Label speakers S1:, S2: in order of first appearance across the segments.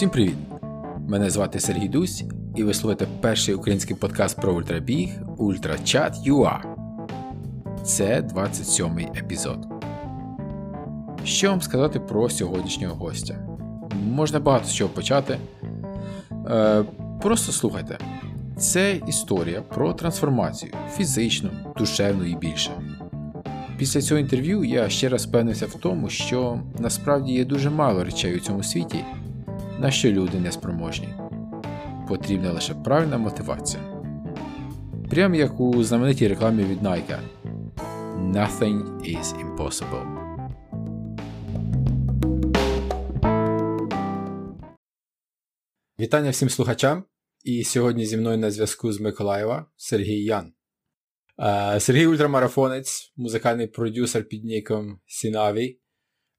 S1: Всім привіт! Мене звати Сергій Дусь, і ви слухаєте перший український подкаст про ультрабіг UltraChat.ua. Це 27-й епізод. Що вам сказати про сьогоднішнього гостя? Можна багато з чого почати. Е, Просто слухайте. Це історія про трансформацію фізичну, душевну і більше. Після цього інтерв'ю я ще раз впевнився в тому, що насправді є дуже мало речей у цьому світі, на що люди не спроможні. Потрібна лише правильна мотивація. Прямо як у знаменитій рекламі від Nike Nothing is impossible. Вітання всім слухачам. І сьогодні зі мною на зв'язку з Миколаєва Сергій Ян. Сергій ультрамарафонець, музикальний продюсер під ніком Сінавій,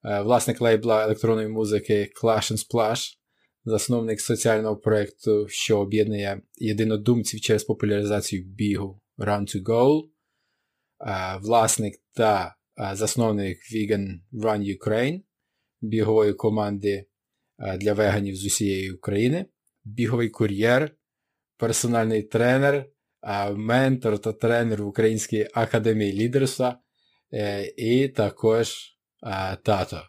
S1: власник лейбла електронної музики Clash and Splash, засновник соціального проєкту, що об'єднує єдинодумців через популяризацію бігу Run to Goal, власник та засновник Vegan Run Ukraine, бігової команди для веганів з усієї України, біговий кур'єр, персональний тренер, ментор та тренер в Українській академії лідерства і також тато.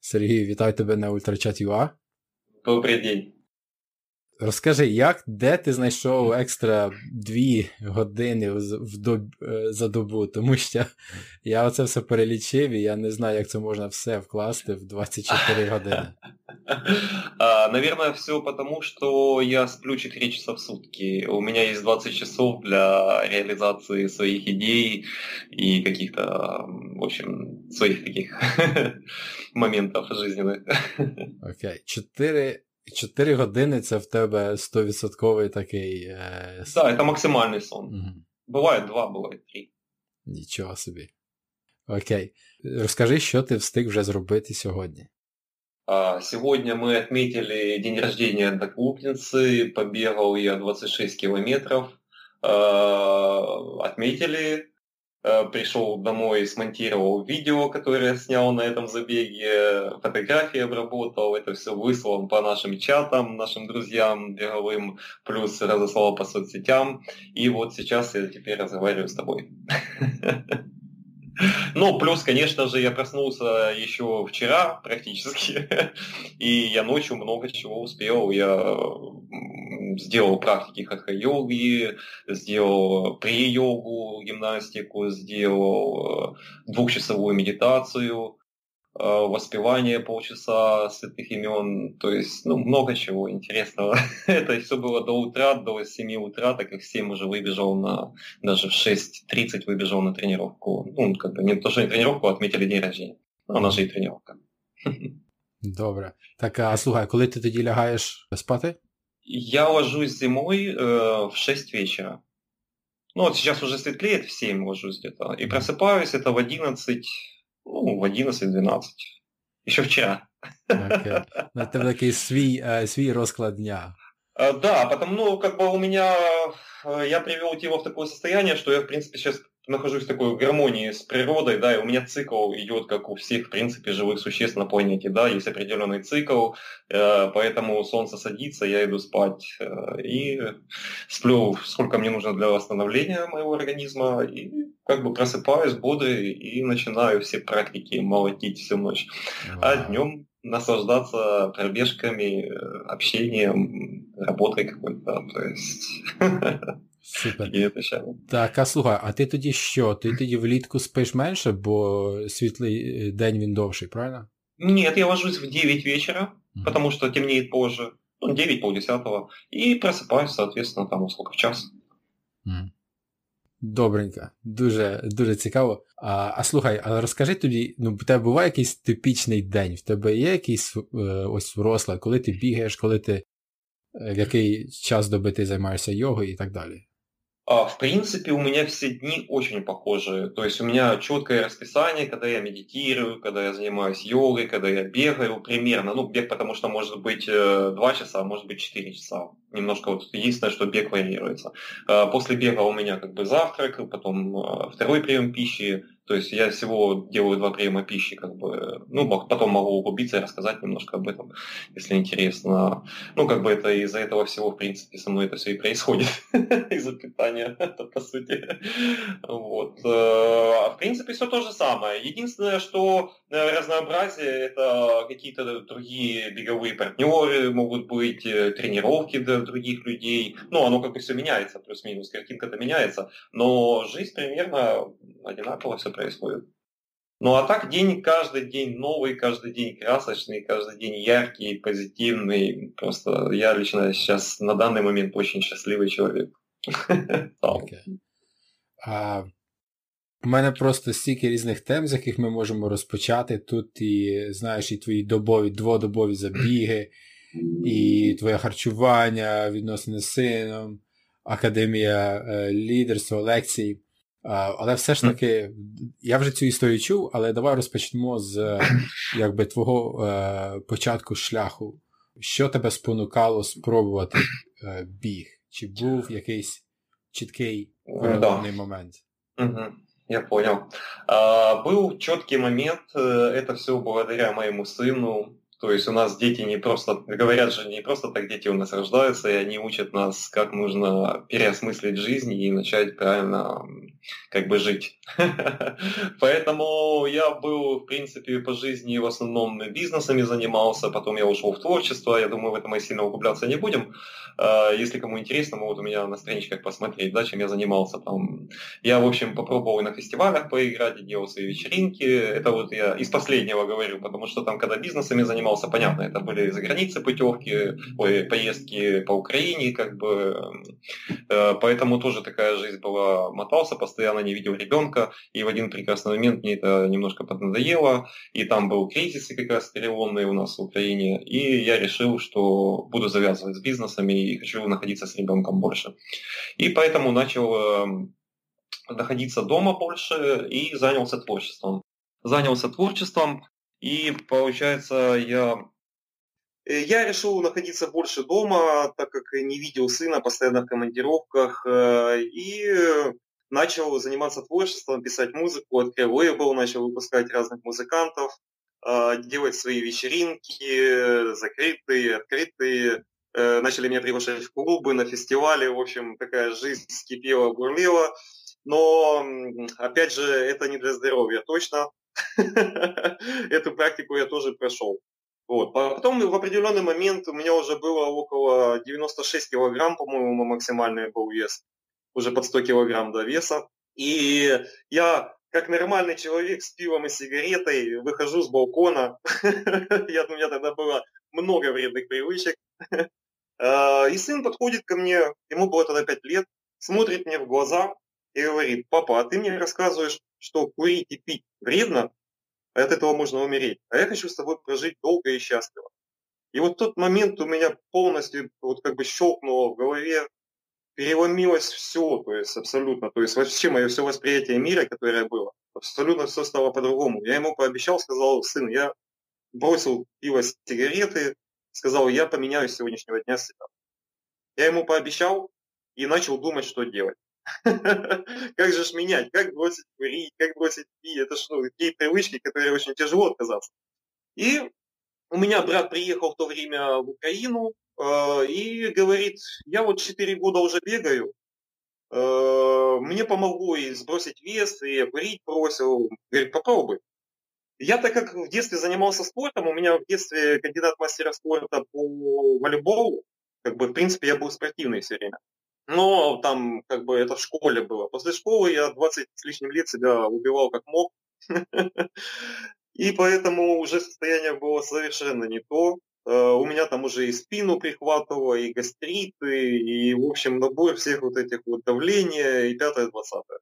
S1: Сергій, вітаю тебе на ультрачат.ua.
S2: Добрий день.
S1: Розкажи, як, де ти знайшов екстра дві години в доб... за добу? Тому що я оце все перелічив, і я не знаю, як це можна все вкласти в 24 години.
S2: Наверное, все потому, что я сплю 4 часа в сутки. У меня есть 20 часов для реализации своих идей и каких-то, в общем, своих таких моментов жизненных.
S1: Окей. Okay. 4 4 години це в тебе 100% такий. Е...
S2: Так, да, це максимальний сон. Угу. Буває 2, буває 3.
S1: Нічого собі. Окей. Розкажи, що ти встиг вже зробити сьогодні.
S2: А, сегодня мы отметили день рождения одноклубницы, побегал я 26 километров, а, отметили, Э, пришел домой, смонтировал видео, которое снял на этом забеге, фотографии обработал, это все выслал по нашим чатам, нашим друзьям беговым, плюс разослал по соцсетям. И вот сейчас я теперь разговариваю с тобой. Ну, плюс, конечно же, я проснулся еще вчера практически, и я ночью много чего успел. Я сделал практики хатха-йоги, сделал при-йогу, гимнастику, сделал э, двухчасовую медитацию, э, воспевание полчаса святых имен, то есть ну, много чего интересного. Это все было до утра, до 7 утра, так как в 7 уже выбежал на, даже в 6.30 выбежал на тренировку. Ну, как бы не то, что не тренировку, а отметили день рождения. Вона же і тренировка.
S1: Добре. Так, а слухай, коли ти тоді лягаєш спати?
S2: Я ложусь зимой э, в 6 вечера. Ну вот сейчас уже светлеет, в 7 ложусь где-то. И просыпаюсь это в 11, ну, в 11-12. Еще вчера.
S1: Okay. Это такой свій, э, свій розклад дня.
S2: Э, да, потому, ну, как бы у меня, э, я привел тело в такое состояние, что я, в принципе, сейчас нахожусь в такой гармонии с природой, да, и у меня цикл идет, как у всех, в принципе, живых существ на планете, да, есть определенный цикл, э, поэтому солнце садится, я иду спать э, и сплю, сколько мне нужно для восстановления моего организма, и как бы просыпаюсь бодрый и начинаю все практики молотить всю ночь. А днем наслаждаться пробежками, э, общением, работой какой-то, то есть...
S1: Супер. Так, а слухай, а ти тоді що? Ти тоді влітку спиш менше, бо світлий е, день він довший, правильно?
S2: Нет, я ложусь в 9 вечера, mm-hmm. потому что темнеет позже. Ну, 9 полдесятого. И просыпаюсь, соответственно, там сколько в час.
S1: Mm. Добренько, дуже дуже цікаво. А а слухай, а розкажи тобі, ну в тебе буває якийсь типічний день? В тебе є якийсь е, ось розклад, коли ти бігаєш, коли ти е, в який час доби ти займаєшся йогою і так далі?
S2: А, в принципе, у меня все дни очень похожи. То есть у меня четкое расписание, когда я медитирую, когда я занимаюсь йогой, когда я бегаю примерно. Ну, бег, потому что может быть 2 э, часа, а может быть 4 часа. Немножко вот единственное, что бег варьируется. А, после бега у меня как бы завтрак, потом а, второй прием пищи, То есть я всего делаю два приема пищи, как бы, ну, потом могу углубиться и рассказать немножко об этом, если интересно. Ну, как бы это из-за этого всего, в принципе, со мной это все и происходит, из-за питания, по сути. Вот. Э, в принципе, все то же самое. Единственное, что э, разнообразие – это какие-то другие беговые партнеры, могут быть э, тренировки для других людей. Ну, оно как бы все меняется, плюс-минус, картинка-то меняется, но жизнь примерно одинаково все происходит. Ну а так день каждый день новый, каждый день красочный, каждый день яркий, позитивный. Просто я лично сейчас на данный момент очень счастливый человек.
S1: Okay. А, У мене просто стільки різних тем, з яких ми можемо розпочати. Тут і знаєш, і твої добові, дводобові забіги, і твоє харчування, відносини з сином, академія е, лідерства, лекцій. Але все ж таки, я вже цю історію чув, але давай розпочнемо з якби твого е, початку шляху. Що тебе спонукало спробувати е, біг? Чи був якийсь чіткий переломний да. момент?
S2: Угу. Я понял. А, был четкий момент, э, это все благодаря моему сыну. То есть у нас дети не просто, говорят же, не просто так дети у нас рождаются, и они учат нас, как нужно переосмыслить жизнь и начать правильно как бы жить. Поэтому я был, в принципе, по жизни в основном бизнесами занимался, потом я ушел в творчество, я думаю, в этом мы сильно углубляться не будем. А, если кому интересно, могут у меня на страничках посмотреть, да, чем я занимался там. Я, в общем, попробовал и на фестивалях поиграть, и делал свои вечеринки. Это вот я из последнего говорю, потому что там, когда бизнесами занимался, понятно, это были за границы путевки, ой, поездки по Украине, как бы. Э, поэтому тоже такая жизнь была, мотался, постоянно не видел ребенка, и в один прекрасный момент мне это немножко поднадоело, и там был кризис как раз переломный у нас в Украине, и я решил, что буду завязывать с бизнесами и хочу находиться с ребенком больше. И поэтому начал эм, находиться дома больше и занялся творчеством. Занялся творчеством, и получается я э, я решил находиться больше дома, так как не видел сына, постоянно в командировках, э, и начал заниматься творчеством, писать музыку, открыл лейбл, начал выпускать разных музыкантов, э, делать свои вечеринки, закрытые, открытые, начали меня приглашать в клубы, на фестивали, в общем, такая жизнь скипела, бурлила. Но, опять же, это не для здоровья точно. Эту практику я тоже прошел. Вот. Потом в определенный момент у меня уже было около 96 килограмм, по-моему, максимальный был вес. Уже под 100 килограмм до веса. И я, как нормальный человек с пивом и сигаретой, выхожу с балкона. я, у меня тогда было много вредных привычек. А, и сын подходит ко мне, ему было тогда 5 лет, смотрит мне в глаза и говорит, папа, а ты мне рассказываешь, что курить и пить вредно, от этого можно умереть, а я хочу с тобой прожить долго и счастливо. И вот тот момент у меня полностью вот как бы щелкнуло в голове, переломилось все, то есть абсолютно, то есть вообще мое все восприятие мира, которое было, абсолютно все стало по-другому. Я ему пообещал, сказал, сын, я бросил пиво, сигареты, сказал, я поменяю с сегодняшнего дня себя. Я ему пообещал и начал думать, что делать. Как же ж менять? Как бросить курить? Как бросить пить? Это что, ну, такие привычки, которые очень тяжело отказаться. И у меня брат приехал в то время в Украину э, и говорит, я вот 4 года уже бегаю, э, мне помогло и сбросить вес, и курить бросил. Говорит, попробуй. Я так как в детстве занимался спортом, у меня в детстве кандидат мастера спорта по волейболу, как бы, в принципе, я был спортивный все время. Но там, как бы, это в школе было. После школы я 20 с лишним лет себя убивал как мог. И поэтому уже состояние было совершенно не то. Э, у меня там уже и спину прихватывало, и гастриты, и, в общем, набор всех вот этих вот давления, и пятое-двадцатое.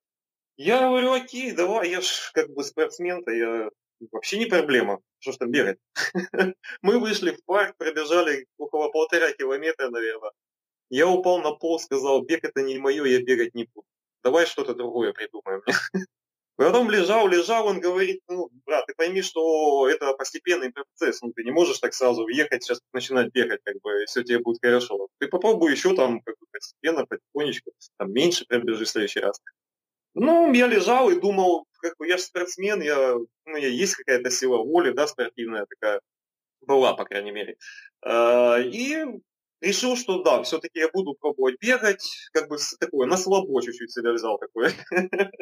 S2: Я говорю, окей, давай, я ж как бы спортсмен-то, я вообще не проблема, что ж там бегать. Мы вышли в парк, пробежали около полтора километра, наверное. Я упал на пол, сказал, бег это не мое, я бегать не буду. Давай что-то другое придумаем. Потом лежал, лежал, он говорит, ну, брат, ты пойми, что это постепенный процесс, ну, ты не можешь так сразу въехать, сейчас начинать бегать, как бы, и все тебе будет хорошо. Ты попробуй еще там, как бы, постепенно, потихонечку, там, меньше пробежи в следующий раз. Ну, я лежал и думал, как бы я же спортсмен, я, у меня есть какая-то сила воли, да, спортивная такая, была, по крайней мере. А, и решил, что да, все-таки я буду пробовать бегать, как бы такое, на слабо чуть-чуть себя взял такое.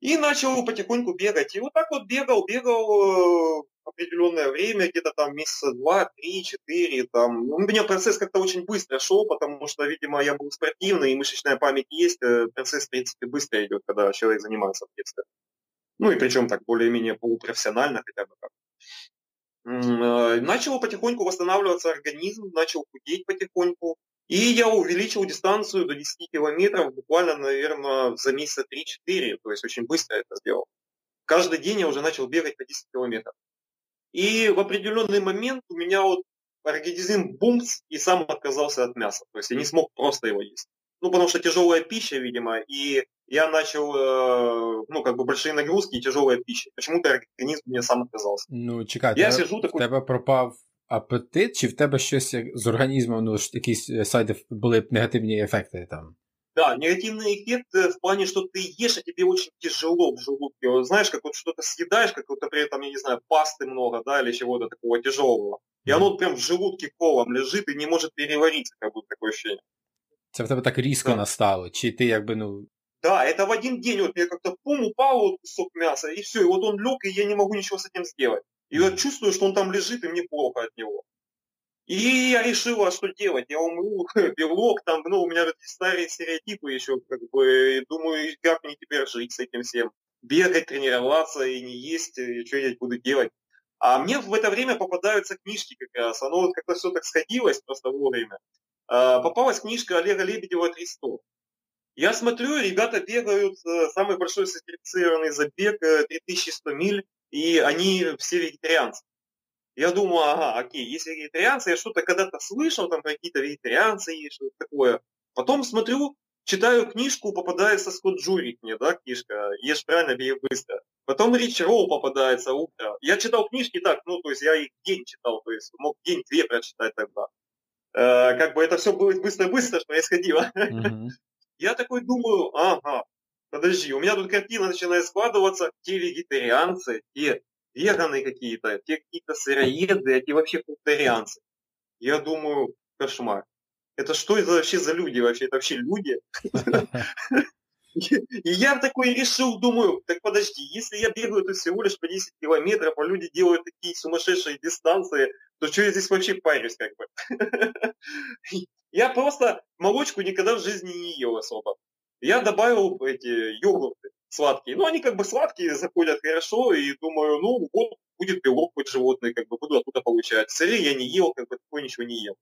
S2: И начал потихоньку бегать. И вот так вот бегал, бегал э, определенное время, где-то там месяца два, три, четыре. Там. Ну, у меня процесс как-то очень быстро шел, потому что, видимо, я был спортивный, и мышечная память есть. Э, процесс, в принципе, быстро идет, когда человек занимается в детстве. Ну и причем так более-менее полупрофессионально хотя бы как. Э, начал потихоньку восстанавливаться организм, начал худеть потихоньку. И я увеличил дистанцию до 10 километров буквально, наверное, за месяца 3-4, то есть очень быстро это сделал. Каждый день я уже начал бегать по 10 километров. И в определенный момент у меня вот организм бумс и сам отказался от мяса. То есть я не смог просто его есть. Ну, потому что тяжелая пища, видимо, и я начал, э, ну, как бы большие нагрузки и тяжелая пища. Почему-то организм мне сам отказался.
S1: Ну, чекай, я тебе, сижу такой... тебе пропав апетит, чи в тебе щось з організмом, ну, якісь сайди були негативні ефекти там?
S2: Да, негативный эффект э, в плане, что ты ешь, а тебе очень тяжело в желудке. Вот, знаешь, как вот что-то съедаешь, как вот, например, там, я не знаю, пасты много, да, или чего-то такого тяжелого. И оно прям в желудке колом лежит и не может перевариться, как будто такое ощущение.
S1: Це в тебе так різко да. настало, чи ти якби, ну...
S2: Да, это в один день вот мне как-то пум упал вот кусок мяса, и все, и вот он лег, и я не могу ничего с этим сделать. И вот чувствую, что он там лежит, и мне плохо от него. И я решил, а что делать? Я умру, белок, там, ну, у меня вот старые стереотипы еще, как бы, думаю, как мне теперь жить с этим всем? Бегать, тренироваться и не есть, и что я буду делать? А мне в это время попадаются книжки как раз. Оно вот как-то все так сходилось просто вовремя. А, попалась книжка Олега Лебедева «300». Я смотрю, ребята бегают, э, самый большой сертифицированный забег 3100 э, миль, и они все вегетарианцы. Я думаю, ага, окей, если вегетарианцы, я что-то когда-то слышал, там какие-то вегетарианцы есть, что-то такое. Потом смотрю, читаю книжку, попадается Скотт Джурик мне, да, книжка, ешь правильно, бей быстро. Потом Рич Роу попадается утро. Я читал книжки так, ну, то есть я их день читал, то есть мог день-две прочитать тогда. Э, как бы это все будет быстро-быстро происходило. Mm-hmm. Я такой думаю, ага, подожди, у меня тут картина начинает складываться, те вегетарианцы, те веганы какие-то, те какие-то сыроеды, а те вообще фрукторианцы. Я думаю, кошмар. Это что это вообще за люди вообще? Это вообще люди? И я такой решил, думаю, так подожди, если я бегаю тут всего лишь по 10 километров, а люди делают такие сумасшедшие дистанции, то что я здесь вообще парюсь как бы? Я просто молочку никогда в жизни не ел особо. Я добавил эти йогурты сладкие. Ну, они как бы сладкие, заходят хорошо, и думаю, ну, вот будет белок хоть животный, как бы буду оттуда получать. Сыры я не ел, как бы такое ничего не ел.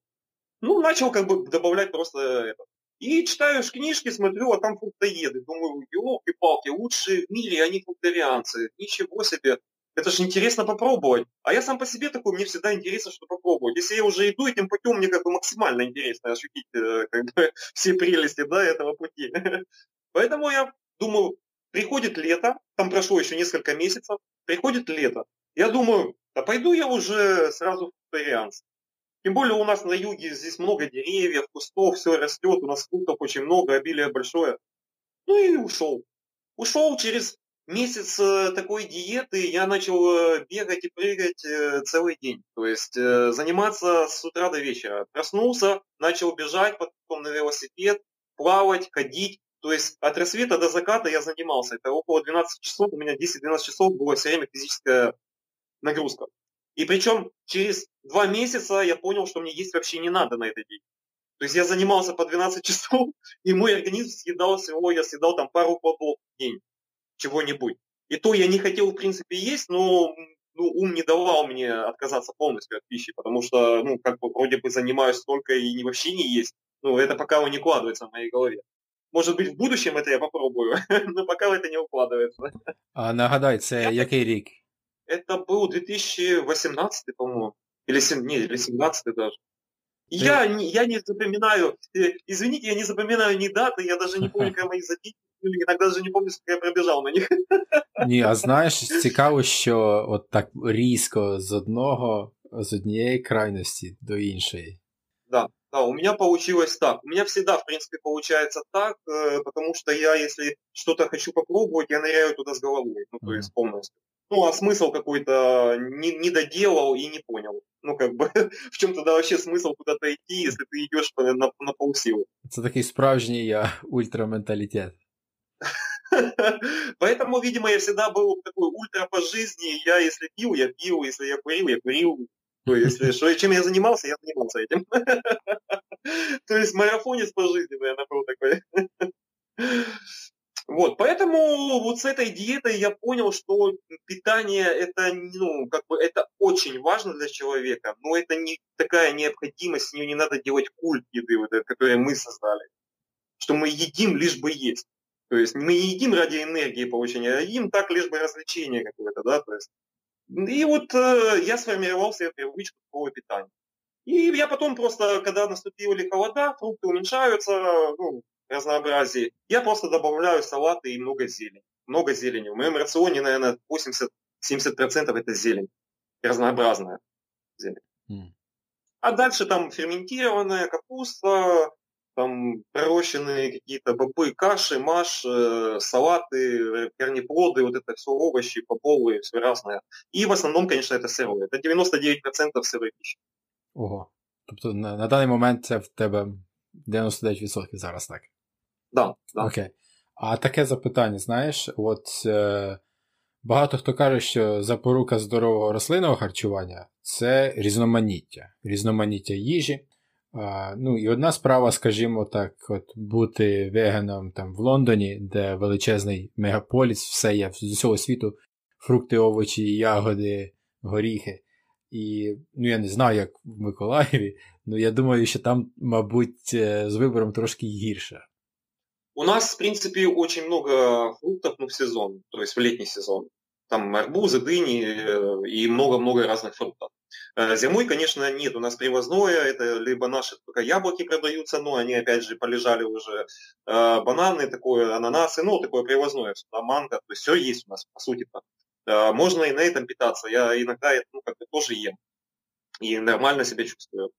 S2: Ну, начал как бы добавлять просто это. И читаешь книжки, смотрю, а там фруктоеды. Думаю, елки-палки, лучшие в мире они фрукторианцы. Ничего себе. Это же интересно попробовать. А я сам по себе такой, мне всегда интересно, что попробовать. Если я уже иду этим путем, мне как бы максимально интересно ощутить э, как бы, все прелести да, этого пути. Поэтому я думаю, приходит лето, там прошло еще несколько месяцев, приходит лето. Я думаю, да пойду я уже сразу в фрукторианство. Тем более у нас на юге здесь много деревьев, кустов, все растет, у нас фруктов очень много, обилие большое. Ну и ушел. Ушел через месяц э, такой диеты, я начал э, бегать и прыгать э, целый день. То есть заниматься с утра до вечера. Проснулся, начал бежать, потом на велосипед, плавать, ходить. То есть от рассвета до заката я занимался. Это около 12 часов, у меня 10-12 часов была все время физическая нагрузка. И причем через два месяца я понял, что мне есть вообще не надо на этот день. То есть я занимался по 12 часов, и мой организм съедал всего, я съедал там пару плодов в день, чего-нибудь. И то я не хотел, в принципе, есть, но ну, ум не давал мне отказаться полностью от пищи, потому что, ну, как бы вроде бы занимаюсь столько и не, вообще не есть. Ну, это пока не укладывается в моей голове. Может быть, в будущем это я попробую, но пока это не укладывается.
S1: А нагадай, це який рік?
S2: Это был 2018, по-моему. Или, 7, не, или 17 даже. Я, я не запоминаю, э, извините, я не запоминаю ни даты, я даже не помню, как мои записки иногда даже не помню, сколько я пробіжав на них.
S1: Ні, а знаєш, цікаво, що от так різко з одного, з однієї крайності до іншої.
S2: Да. да, у меня получилось так. У меня всегда, в принципе, получается так, э, потому что я, если что-то хочу попробовать, я ныряю туда с головой, ну, то есть полностью. Ну, а смысл какой-то не, не доделал и не понял. Ну, как бы, в чем тогда вообще смысл куда-то идти, если ты идешь на, на, на полсилы?
S1: Это такой справжний ультраменталитет.
S2: Поэтому, видимо, я всегда был такой ультра по жизни. Я, если пил, я пил, если я курил, я курил. То есть, что, чем я занимался, я занимался этим. То есть, марафонец по жизни, наверное, был такой. Вот, поэтому вот с этой диетой я понял, что питание это, ну, как бы это очень важно для человека, но это не такая необходимость, с нее не надо делать культ еды, вот, который мы создали. Что мы едим лишь бы есть. То есть мы не едим ради энергии получения, а едим так лишь бы развлечение какое-то, да, то есть. И вот э, я сформировал себе привычку такого питания. И я потом просто, когда наступили холода, фрукты уменьшаются, ну, разнообразие, я просто добавляю салаты и много зелени. Много зелени. В моем рационе, наверное, 80-70% это зелень. Разнообразная зелень. Mm. А дальше там ферментированная капуста, там пророщенные какие-то бобы, каши, маш, э, салаты, корнеплоды, вот это все овощи, бобовые, все разное. И в основном, конечно, это сырое. Это 99% сырої пищи.
S1: Ого. Тобто на, на даний момент це в тебе 99% зараз так.
S2: Да, да.
S1: Окей. А таке запитання, знаєш, от е, багато хто каже, що запорука здорового рослинного харчування це різноманіття, різноманіття їжі. А, Ну і одна справа, скажімо так, от бути веганом там в Лондоні, де величезний мегаполіс, все є з усього світу, фрукти, овочі, ягоди, горіхи. І ну я не знаю, як в Миколаєві, але я думаю, що там, мабуть, з вибором трошки гірше.
S2: У нас, в принципе, очень много фруктов ну, в сезон, то есть в летний сезон. Там арбузы, дыни э, и много-много разных фруктов. Э, зимой, конечно, нет. У нас привозное, это либо наши только яблоки продаются, но они, опять же, полежали уже. Э, бананы, такое, ананасы, ну, такое привозное, манго, то есть все есть у нас, по сути-то. Можно и на этом питаться. Я иногда ну, как бы тоже ем. И нормально себя чувствую.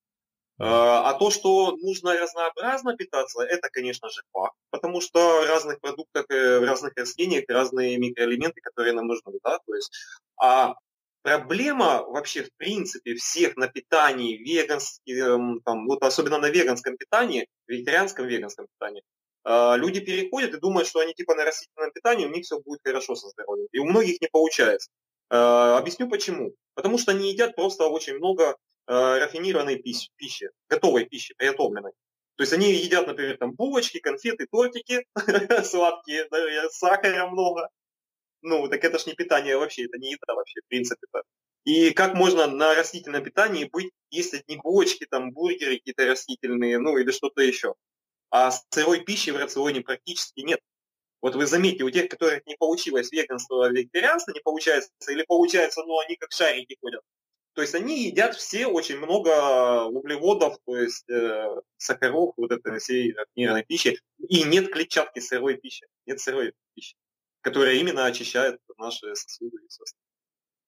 S2: А, то, что нужно разнообразно питаться, это, конечно же, факт. Потому что в разных продуктах, э, в разных растениях разные микроэлементы, которые нам нужны. Да? То есть, а проблема вообще, в принципе, всех на питании, веганском, там, вот особенно на веганском питании, вегетарианском веганском питании, а, люди переходят и думают, что они типа на растительном питании, у них все будет хорошо со здоровьем. И у многих не получается. А, объясню почему. Потому что они едят просто очень много Э, рафинированной пищи, готовой пищи, приготовленной. То есть они едят, например, там булочки, конфеты, тортики сладкие, да, сахара много. Ну, так это ж не питание вообще, это не еда вообще, в принципе-то. И как можно на растительном питании быть, есть одни булочки, там бургеры какие-то растительные, ну или что-то еще. А сырой пищи в рационе практически нет. Вот вы заметите, у тех, которых не получилось веганство, вегетарианство не получается, или получается, но они как шарики ходят, то есть они едят все очень много углеводов, то есть э, сахаров, вот этой всей рафинированной пищи. И нет клетчатки сырой пищи, нет сырой которая именно очищает наши сосуды и все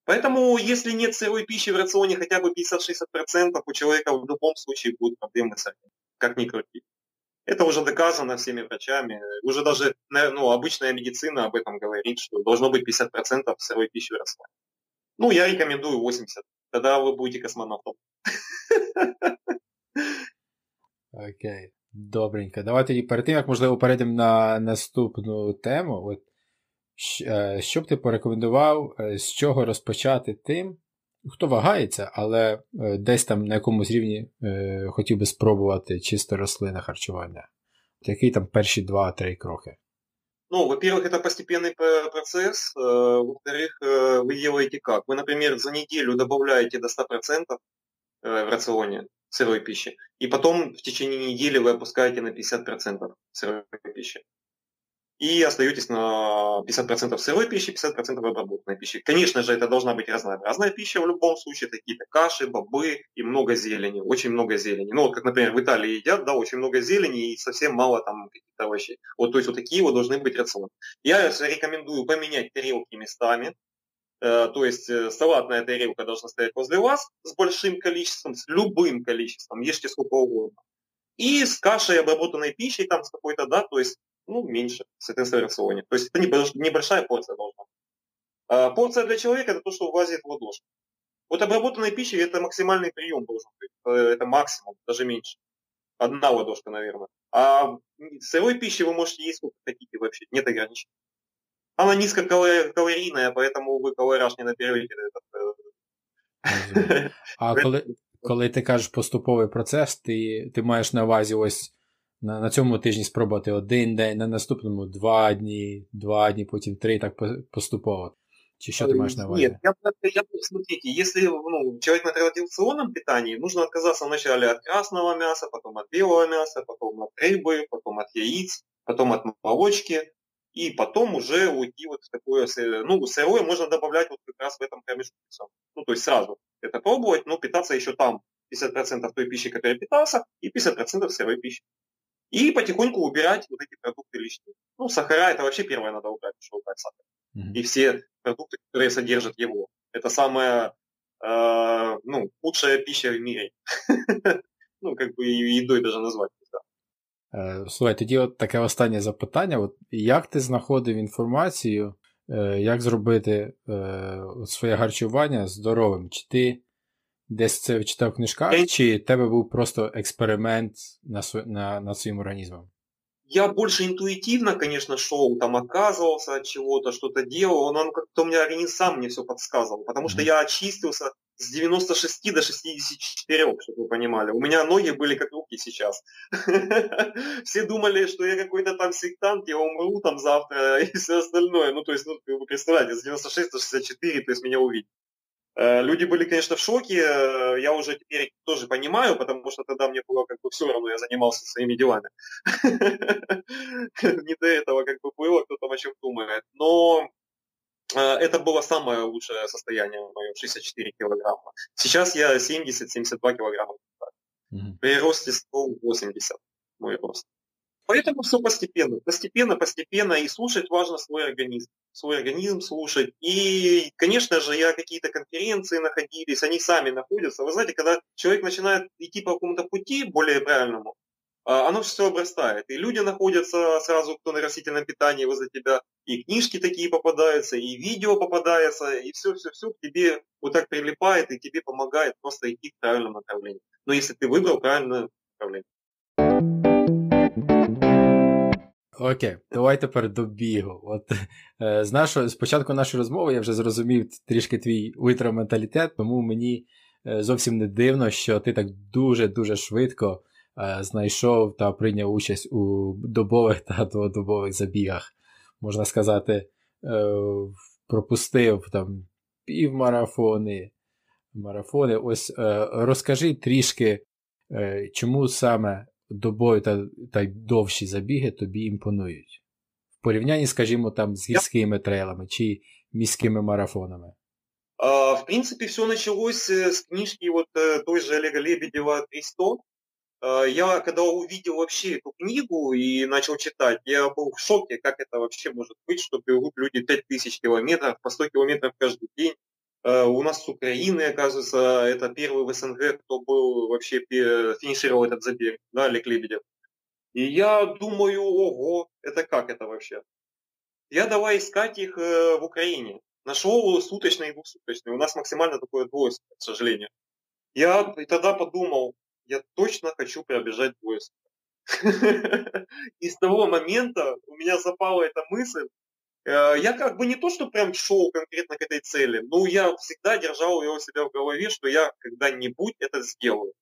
S2: Поэтому, если нет сырой пищи в рационе хотя бы 50-60%, у человека в любом случае будут проблемы с этим, как ни крути. Это уже доказано всеми врачами. Уже даже ну, обычная медицина об этом говорит, что должно быть 50% сырой пищи в рационе. Ну, я рекомендую 80. Тогда вы будете космонавтом.
S1: Окей. Добренько. Давайте перед тим, як можливо перейдемо на наступну тему. От, Що б ти порекомендував, з чого розпочати тим, хто вагається, але десь там на якомусь рівні хотів би спробувати чисто рослинне харчування? Який там перші два-три кроки?
S2: Ну, во-первых, это постепенный процесс. Э, во-вторых, э, вы делаете как? Вы, например, за неделю добавляете до 100% э, в рационе сырой пищи, и потом в течение недели вы опускаете на 50% сырой пищи И остаетесь на 50% сырой пищи, 50% обработанной пищи. Конечно же, это должна быть разнообразная пища в любом случае, какие-то каши, бобы и много зелени, очень много зелени. Ну, вот как, например, в Италии едят, да, очень много зелени и совсем мало там каких-то овощей. Вот, то есть вот такие вот должны быть рационы. Я рекомендую поменять тарелки местами, э, то есть э, салатная тарелка должна стоять возле вас с большим количеством, с любым количеством, ешьте сколько угодно. И с кашей, обработанной пищей, там, с какой-то, да, то есть, ну, меньше, соответственно, в рационе. То есть это небольшая порция должна быть. А порция для человека – это то, что влазит в ладошку. Вот обработанной пищи – это максимальный прием должен быть. Э, это максимум, даже меньше. Одна ладошка, наверное. А сырой пищи вы можете есть сколько хотите вообще, нет ограничений. Она низкокалорийная, поэтому ви калораж не наберете.
S1: А коли коли ти кажеш поступовий процес, ти ти маєш на увазі ось на на цьому тижні спробувати один день, на наступному два дні, два дні, потім три, так поступово. Чи что ты маешь на
S2: увазі? Нет, я, я, смотрите, если ну, человек на традиционном питании, нужно отказаться вначале от красного мяса, потом от белого мяса, потом от рыбы, потом от яиц, потом от молочки, и потом уже уйти вот в такое, ну, сырое можно добавлять вот как раз в этом промежутке. Ну, то есть сразу это пробовать, но питаться еще там 50% той пищи, которой питался, и 50% сырой пищи. И потихоньку убирать вот эти продукты лишние. Ну, сахара это вообще первое надо убрать, что убрать сахар. Mm-hmm. И все продукты, которые содержат его. Это самая э, ну, худшая пища в мире. ну, как бы едой даже назвать.
S1: Е, слухай, тоді от таке останнє запитання. От Як ти знаходив інформацію, е, як зробити е, своє харчування здоровим? Чи ти десь це читав в книжках, чи тебе був просто експеримент на, на, над своїм організмом?
S2: Я больше интуитивно, конечно, шел, там оказывался от чего-то, что-то делал, но как-то у меня организм сам мне все подсказывал, потому что я очистился с 96 до 64, чтобы вы понимали. У меня ноги были как руки сейчас. Все думали, что я какой-то там сектант, я умру там завтра и все остальное. Ну, то есть, ну, вы представляете, с 96 до 64, то есть меня увидеть. Э, люди были, конечно, в шоке. Я уже теперь тоже понимаю, потому что тогда мне было как бы все равно, я занимался своими делами. Не до этого как бы было, кто там о чем думает. Но э, это было самое лучшее состояние мое, 64 килограмма. Сейчас я 70-72 килограмма. При росте 180 мой рост. Поэтому все постепенно, постепенно, постепенно, и слушать важно свой организм, свой организм слушать. И, конечно же, я какие-то конференции находились, они сами находятся. Вы знаете, когда человек начинает идти по какому-то пути более правильному, а, оно все обрастает. И люди находятся сразу, кто на растительном питании возле тебя, и книжки такие попадаются, и видео попадается, и все-все-все к тебе вот так прилипает, и тебе помогает просто идти в правильном направлении. Но если ты выбрал правильное направление.
S1: Окей, давай тепер до бігу. От е, з нашого, з початку нашої розмови я вже зрозумів трішки твій ультраменталітет, тому мені е, зовсім не дивно, що ти так дуже-дуже швидко е, знайшов та прийняв участь у добових та дводобових забігах. Можна сказати, пропустив там півмарафони, марафони. Ось розкажи трішки, чому саме добою та та й довші забіги тобі імпонують. В порівнянні, скажімо, там з гірськими трейлами чи міськими марафонами.
S2: В принципе, все началось э, с книжки вот э, той же Олега Лебедева «300». Я когда увидел вообще эту книгу и начал читать, я был в шоке, как это вообще может быть, что бегут люди 5000 километров, по 100 километров каждый день. Э, у нас с Украины, оказывается, это первый в СНГ, кто был вообще финишировал этот забег, да, Олег Лебедев. И я думаю, ого, это как это вообще? Я давай искать их э, в Украине. Нашел суточный и двухсуточный. У нас максимально такое двое, к сожалению. Я тогда подумал, я точно хочу пробежать двое И с того момента у меня запала эта мысль, Э, я как бы не то, что прям шел конкретно к этой цели, но я всегда держал его себя в голове, что я когда-нибудь это сделаю.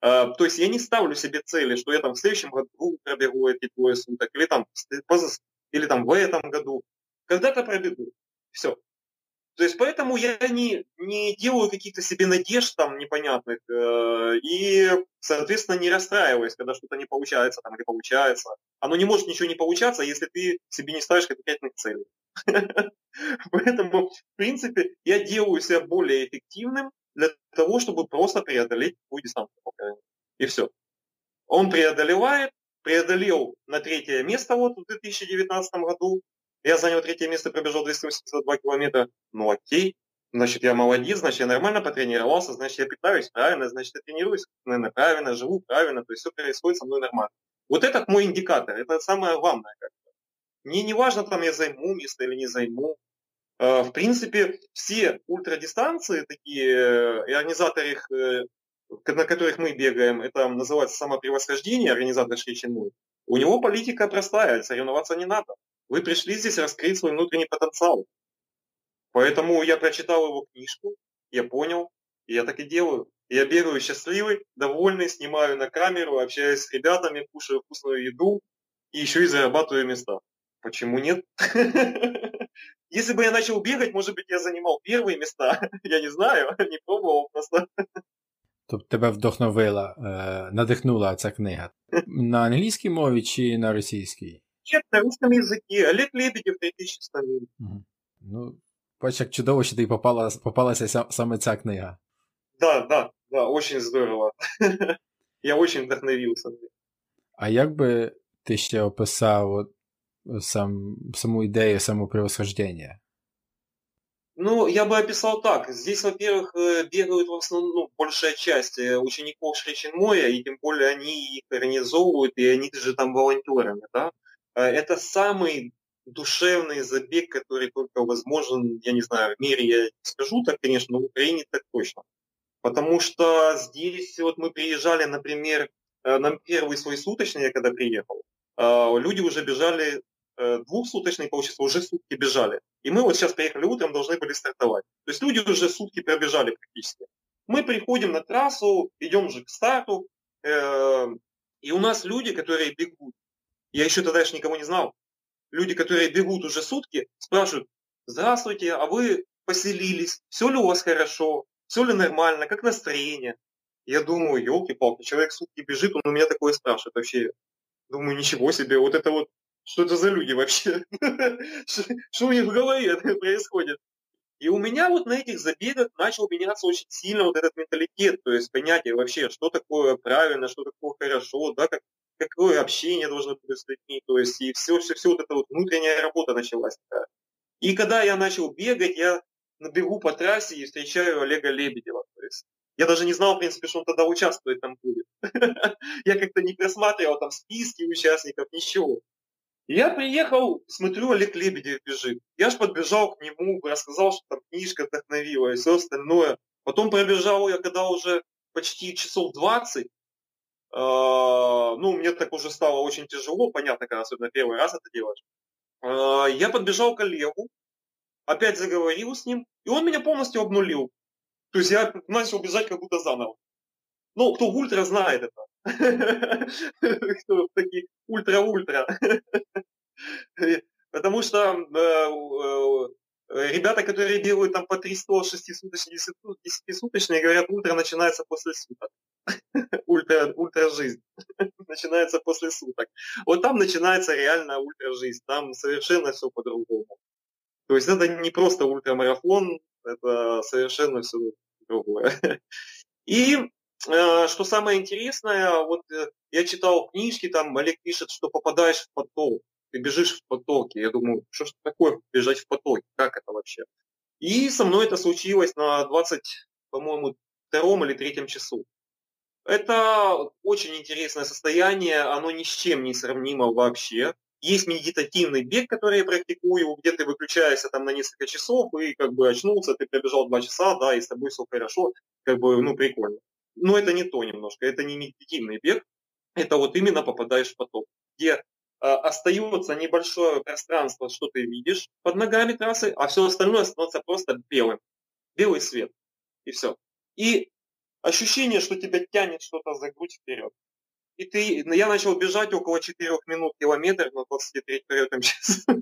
S2: Э, то есть я не ставлю себе цели, что я там в следующем году пробегу эти двое суток, или там, или там в этом году. Когда-то пробегу. Все. То есть поэтому я не, не делаю каких-то себе надежд там непонятных э, и, соответственно, не расстраиваюсь, когда что-то не получается там или получается. Оно не может ничего не получаться, если ты себе не ставишь конкретных целей. Поэтому, в принципе, я делаю себя более эффективным для того, чтобы просто преодолеть такую дистанцию. И все. Он преодолевает, преодолел на третье место вот в 2019 году, я занял третье место, пробежал 282 километра. Ну окей, Значит, я молодец, значит, я нормально потренировался, значит, я питаюсь правильно, значит, я тренируюсь, наверное, правильно, живу правильно, то есть все происходит со мной нормально. Вот этот мой индикатор, это самое главное. Как. Мне не важно, там я займу место или не займу. А, в принципе, все ультрадистанции, такие э, и организаторы их, э, на которых мы бегаем, это называется самопревосхождение, организатор Шричинмуй. У него политика простая, соревноваться не надо. Вы пришли здесь раскрыть свой внутренний потенциал. Поэтому я прочитал его книжку, я понял, и я так и делаю. Я бегаю счастливый, довольный, снимаю на камеру, общаюсь с ребятами, кушаю вкусную еду и еще и зарабатываю места. Почему нет? Если бы я начал бегать, может быть, я занимал первые места. Я не знаю, не пробовал просто.
S1: Тобто тебе вдохновила, надихнула ця книга. На англійській мові чи на російській?
S2: Нет, на русском языке. Олег Лебедев 3000
S1: Ну, бач, як чудово, що тобі попала, попалася саме ця книга.
S2: Да, да, да, очень здорово. Я очень вдохновился.
S1: А як би ти ще описав от, сам, саму идею самопревосхождения?
S2: Ну, я бы описал так. Здесь, во-первых, э, бегают в основном, ну, большая часть э, учеников Шреченмоя, и тем более они их организовывают, и они же там волонтерами, да. Э, это самый душевный забег, который только возможен, я не знаю, в мире я скажу так, конечно, но в Украине так точно. Потому что здесь вот мы приезжали, например, на первый свой суточный, я когда приехал, люди уже бежали Э, двухсуточный, получится, уже сутки бежали. И мы вот сейчас приехали утром, должны были стартовать. То есть люди уже сутки пробежали практически. Мы приходим на трассу, идем уже к старту, э, и у нас люди, которые бегут, я еще тогда еще никого не знал, люди, которые бегут уже сутки, спрашивают, здравствуйте, а вы поселились, все ли у вас хорошо, все ли нормально, как настроение? Я думаю, елки-палки, человек сутки бежит, он у меня такое спрашивает вообще. Думаю, ничего себе, вот это вот что это за люди вообще? Что у них в голове происходит? И у меня вот на этих забегах начал меняться очень сильно вот этот менталитет, то есть понятие вообще, что такое правильно, что такое хорошо, да, как, какое общение должно быть с людьми, то есть и все, все, все вот эта вот внутренняя работа началась. Да. И когда я начал бегать, я набегу по трассе и встречаю Олега Лебедева. То есть я даже не знал, в принципе, что он тогда участвует там будет. Я как-то не просматривал там списки участников, ничего. Я приехал, смотрю, Олег Лебедев бежит. Я ж подбежал к нему, рассказал, что там книжка вдохновила и все остальное. Потом пробежал я, когда уже почти часов 20. Э, ну, мне так уже стало очень тяжело, понятно, когда особенно первый раз это делаешь. Э, я подбежал к Олегу, опять заговорил с ним, и он меня полностью обнулил. То есть я начал бежать как будто заново. Ну, кто в ультра знает это. Кто такие ультра-ультра. Потому что э, э, ребята, которые делают там по 300, 6-суточные, 10-суточные, говорят, ультра начинается после суток. ультра, ультра жизнь начинается после суток. Вот там начинается реально ультра жизнь. Там совершенно все по-другому. То есть это не просто ультрамарафон, это совершенно все другое. И Э, что самое интересное, вот э, я читал книжки, там Олег пишет, что попадаешь в поток, ты бежишь в потоке. Я думаю, что ж такое бежать в потоке, как это вообще? И со мной это случилось на 20, по-моему, втором или третьем часу. Это очень интересное состояние, оно ни с чем не сравнимо вообще. Есть медитативный бег, который я практикую, где ты выключаешься там на несколько часов и как бы очнулся, ты пробежал два часа, да, и с тобой все хорошо, как бы, ну, прикольно. Но это не то немножко, это не медитативный бег, это вот именно попадаешь в поток, где остается небольшое пространство, что ты видишь под ногами трассы, а все остальное становится просто белым. Белый свет. И все. И ощущение, что тебя тянет что-то за грудь вперед. И ты, я начал бежать около 4 минут километр на 23 час.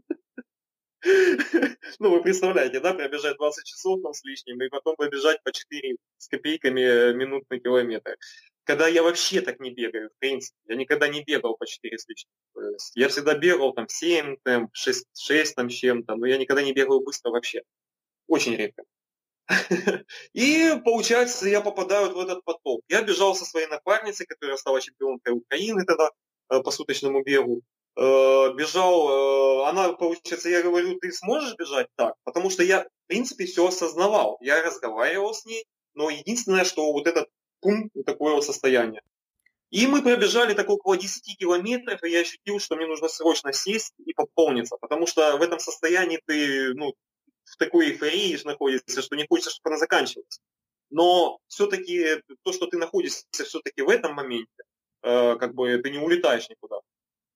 S2: Ну, вы представляете, да, пробежать 20 часов там с лишним, и потом побежать по 4 с копейками э, минут на километр. Когда я вообще так не бегаю, в принципе. Я никогда не бегал по 4 с. Я всегда бегал там 7, там, 6, 6 там чем-то, но я никогда не бегал быстро вообще. Очень редко. И получается, я попадаю в этот поток. Я бежал со своей напарницей, которая стала чемпионкой Украины тогда э, по суточному бегу. э, бежал, э, она, получается, я говорю, ты сможешь бежать так? Потому что я, в принципе, все осознавал. Я разговаривал с ней, но единственное, что вот этот пункт, такое вот состояние. И мы пробежали так около 10 километров, и я ощутил, что мне нужно срочно сесть и пополниться, потому что в этом состоянии ты ну, в такой эйфории находишься, что не хочется, чтобы она заканчивалась. Но все-таки то, что ты находишься все-таки в этом моменте, э, как бы ты не улетаешь никуда.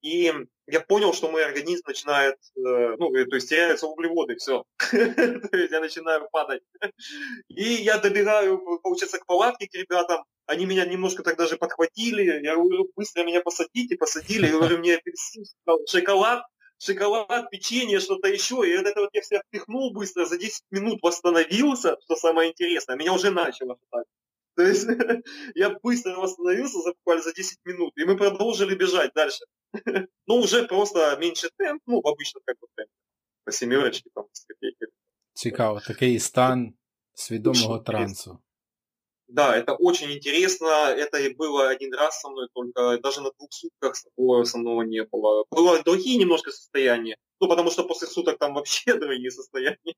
S2: И я понял, что мой организм начинает, э, ну, то есть теряются углеводы, все. То есть я начинаю падать. И я добегаю, получается, к палатке к ребятам. Они меня немножко так даже подхватили. Я говорю, быстро меня посадите, посадили. Я говорю, мне шоколад, шоколад, печенье, что-то еще. И это вот я всех впихнул быстро, за 10 минут восстановился, что самое интересное. Меня уже начало шатать. То есть я быстро восстановился за буквально за 10 минут, и мы продолжили бежать дальше. Ну, уже просто меньше темп, ну, обычно как бы темп. По семерочке, там, з копейки.
S1: Цікаво, такий стан свідомого трансу.
S2: Да, это очень интересно. Это и было один раз со мной, только даже на двух сутках такого со мной не было. Было другие немножко состояния. Ну, потому что после суток там вообще другие состояния.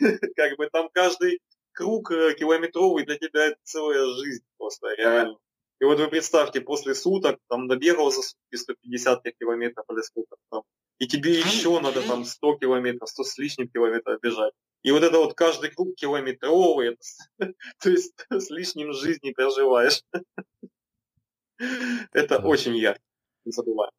S2: Как бы там каждый круг э, километровый для тебя целая жизнь просто, реально. И вот вы представьте, после суток там добегал за сутки 150 километров или сколько там, и тебе еще надо там 100 километров, 100 с лишним километров бежать. И вот это вот каждый круг километровый, это, то есть с лишним жизни проживаешь. Это очень ярко, не забываем.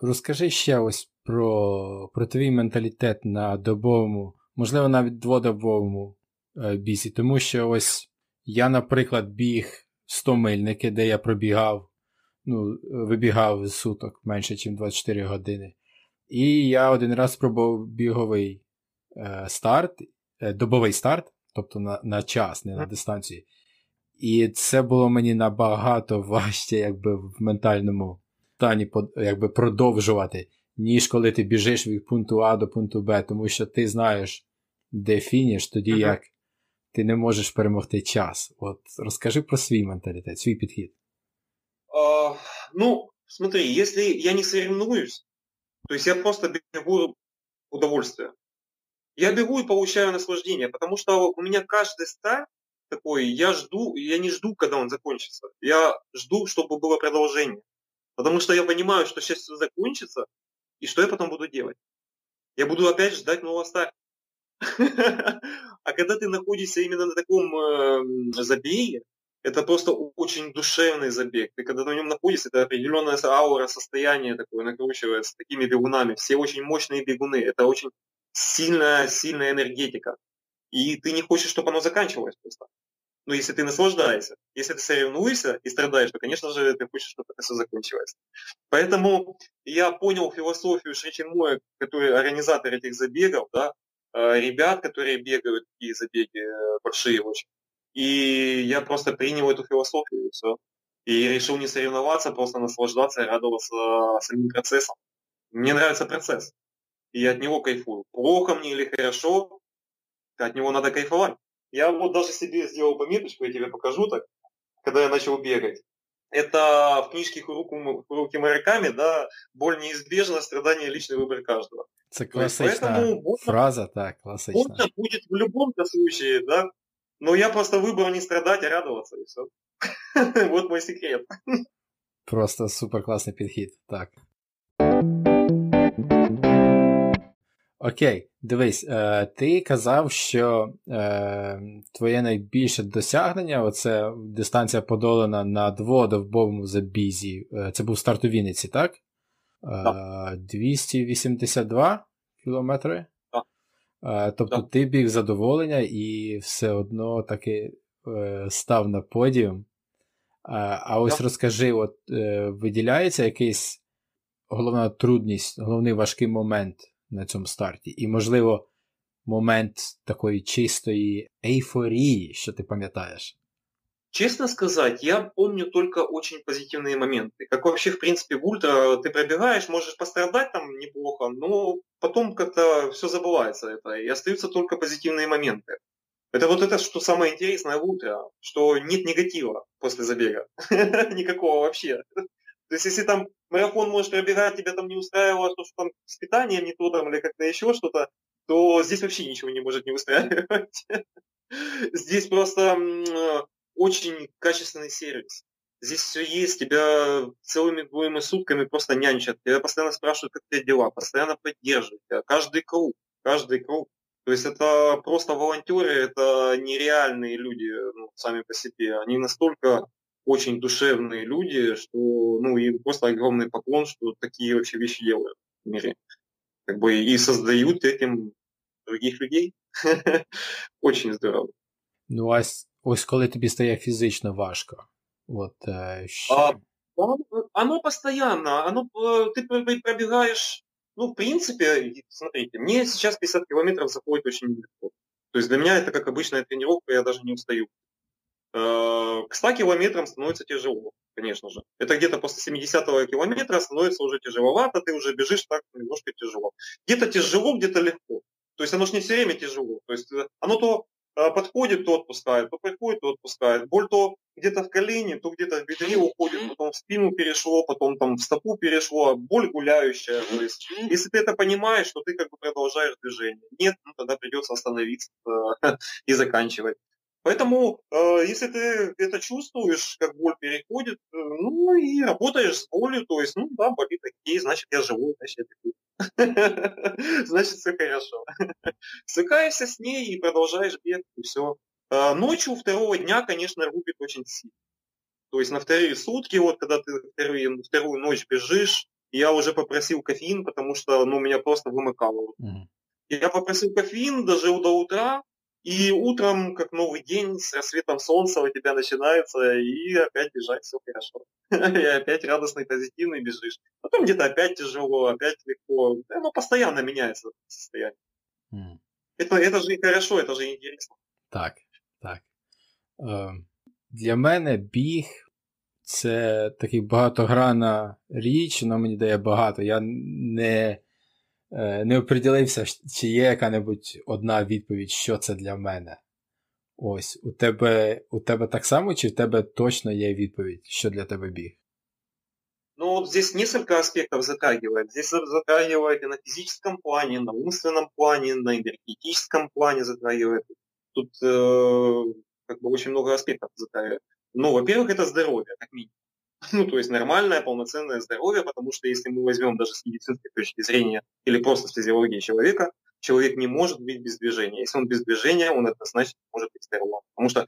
S1: Розкажи ще ось про про твій менталітет на добовому, можливо, навіть дводобовому е, бісі. Тому що ось я, наприклад, біг 100 мильники, де я пробігав, ну, вибігав з суток менше, ніж 24 години. І я один раз спробував біговий е, старт, е, добовий старт, тобто на на час, не на дистанції. І це було мені набагато важче, якби в ментальному стані якби продовжувати, ніж коли ти біжиш від пункту А до пункту Б, тому що ти знаєш, де фініш, тоді як ти не можеш перемогти час. От розкажи про свій менталітет, свій підхід.
S2: А, ну, смотри, если я не соревнуюсь, то есть я просто бегу удовольствие. Я бегу и получаю наслаждение, потому что у меня каждый старт такой, я жду, я не жду, когда он закончится. Я жду, чтобы было продолжение. Потому что я понимаю, что сейчас все закончится, и что я потом буду делать. Я буду опять ждать нового старта. А когда ты находишься именно на таком эм, забеге, это просто очень душевный забег. Ты когда на нем находишься, это определенная аура, состояние такое накручивается такими бегунами. Все очень мощные бегуны. Это очень сильная, сильная энергетика. И ты не хочешь, чтобы оно заканчивалось просто. Но если ты наслаждаешься, если ты соревнуешься и страдаешь, то, конечно же, ты хочешь, чтобы это все закончилось. Поэтому я понял философию Шричимоя, который организатор этих забегов, да, ребят, которые бегают такие забеги э, большие очень. И я просто принял эту философию и все. И решил не соревноваться, просто наслаждаться и радоваться самим процессом. Мне нравится процесс. И я от него кайфую. Плохо мне или хорошо, от него надо кайфовать. Я вот даже себе сделал пометочку, я тебе покажу так, когда я начал бегать. Это в книжке Хуруки Мараками, да, боль неизбежна, страдание личный выбор каждого.
S1: Класична Поэтому фраза, так, классичная.
S2: Больно будет в любом случае, да. Но я просто выбрал не страдать, а радоваться, и все. вот мой секрет.
S1: Просто супер классный підхід, так. Окей, дивись, е, ти казав, що е, твоє найбільше досягнення оце дистанція подолана на дводовбовому забізі. Е, це був старт у Вінниці, так? Так. 282 кілометри. Так. Тобто ти біг задоволення і все одно таки став на подіум. А ось розкажи, от виділяється якийсь головна трудність, головний важкий момент на цьому старті. І, можливо, момент такої чистої ейфорії, що ти пам'ятаєш.
S2: Честно сказать, я помню только очень позитивные моменты. Как вообще, в принципе, в ультра ты пробегаешь, можешь пострадать там неплохо, но потом как-то все забывается это, и остаются только позитивные моменты. Это вот это, что самое интересное в ультра, что нет негатива после забега. Никакого вообще. То есть, если там марафон можешь пробегать, тебя там не устраивало, что, что там с питанием не то там или как-то еще что-то, то здесь вообще ничего не может не устраивать. Здесь просто очень качественный сервис. Здесь все есть, тебя целыми двоими сутками просто нянчат, тебя постоянно спрашивают, как тебе дела, постоянно поддерживают тебя, каждый круг, каждый круг. То есть это просто волонтеры, это нереальные люди ну, сами по себе. Они настолько очень душевные люди, что ну, им просто огромный поклон, что такие вообще вещи делают в мире. Как бы и создают этим других людей. Очень здорово.
S1: Ну, ось, ось коли тобі стає фізично важко. От,
S2: э, а, оно постоянно, оно, э, ты пробегаешь, ну, в принципе, смотрите, мне сейчас 50 километров заходит очень легко. То есть для меня это как обычная тренировка, я даже не устаю. Э, к 100 километрам становится тяжело, конечно же. Это где-то после 70-го километра становится уже тяжеловато, ты уже бежишь так немножко тяжело. Где-то тяжело, где-то легко. То есть оно же не все время тяжело. То есть оно то а, подходит, то отпускает, то приходит, то отпускает. Боль то где-то в колене, то где-то в бедре уходит, потом в спину перешло, потом там в стопу перешло, боль гуляющая. То есть, если ты это понимаешь, то ты как бы продолжаешь движение. Нет, ну тогда придется остановиться и заканчивать. Поэтому, э, если ты это чувствуешь, как боль переходит, э, ну и работаешь с болью, то есть, ну да, болит такие, значит, я живу, значит, я бегу. Значит, все хорошо. Свыкаешься с ней и продолжаешь бег, и все. А, ночью второго дня, конечно, рубит очень сильно. То есть на вторые сутки, вот когда ты вторые, вторую ночь бежишь, я уже попросил кофеин, потому что ну, меня просто вымыкало. Mm-hmm. Я попросил кофеин, дожил до утра, и утром, как новый день, с рассветом солнца у тебя начинается, и опять бежать все хорошо. И опять радостный, позитивный бежишь. Потом где-то опять тяжело, опять легко. Оно постоянно меняется состояние. Mm. Это, это же хорошо, это же интересно.
S1: Так, так. Е, Для мене біг це такий багатогранна річ, вона мені дає багато. Я не Е, не оприділився, чи є яка-небудь одна відповідь, що це для мене. Ось, у тебе у тебе так само, чи в тебе точно є відповідь, що для тебе біг?
S2: Ну, вот здесь несколько аспектов затрагивает. Здесь затрагивает и на физическом плане, на умственном плане, на энергетическом плане затрагивает. Тут э, как бы очень много аспектов затрагивает. Ну, во-первых, это здоровье, как минимум. ну, то есть нормальное, полноценное здоровье, потому что если мы возьмем даже с медицинской точки зрения или просто с физиологии человека, человек не может быть без движения. Если он без движения, он это значит может быть здоровым. Потому что,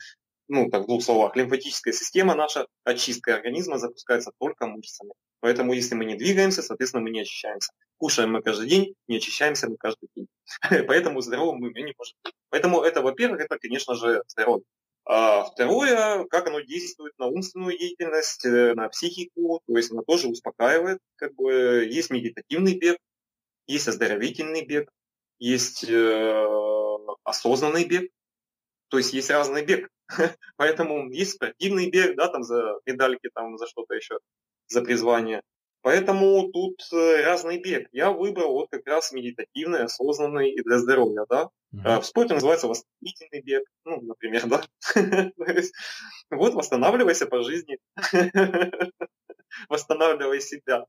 S2: ну, так в двух словах, лимфатическая система наша, очистка организма запускается только мышцами. Поэтому если мы не двигаемся, соответственно, мы не очищаемся. Кушаем мы каждый день, не очищаемся мы каждый день. Поэтому здоровым мы не можем быть. Поэтому это, во-первых, это, конечно же, здоровье. А второе, как оно действует на умственную деятельность, э, на психику, то есть оно тоже успокаивает. Как бы есть медитативный бег, есть оздоровительный бег, есть э, осознанный бег, то есть есть разный бег. Поэтому есть спортивный бег, да, там за медальки, там за что-то еще, за призвание. Поэтому тут э, разный бег. Я выбрал вот как раз медитативный, осознанный и для здоровья, да. Mm-hmm. В спорте называется восстановительный бег, ну, например, да. Вот восстанавливайся по жизни, восстанавливай себя.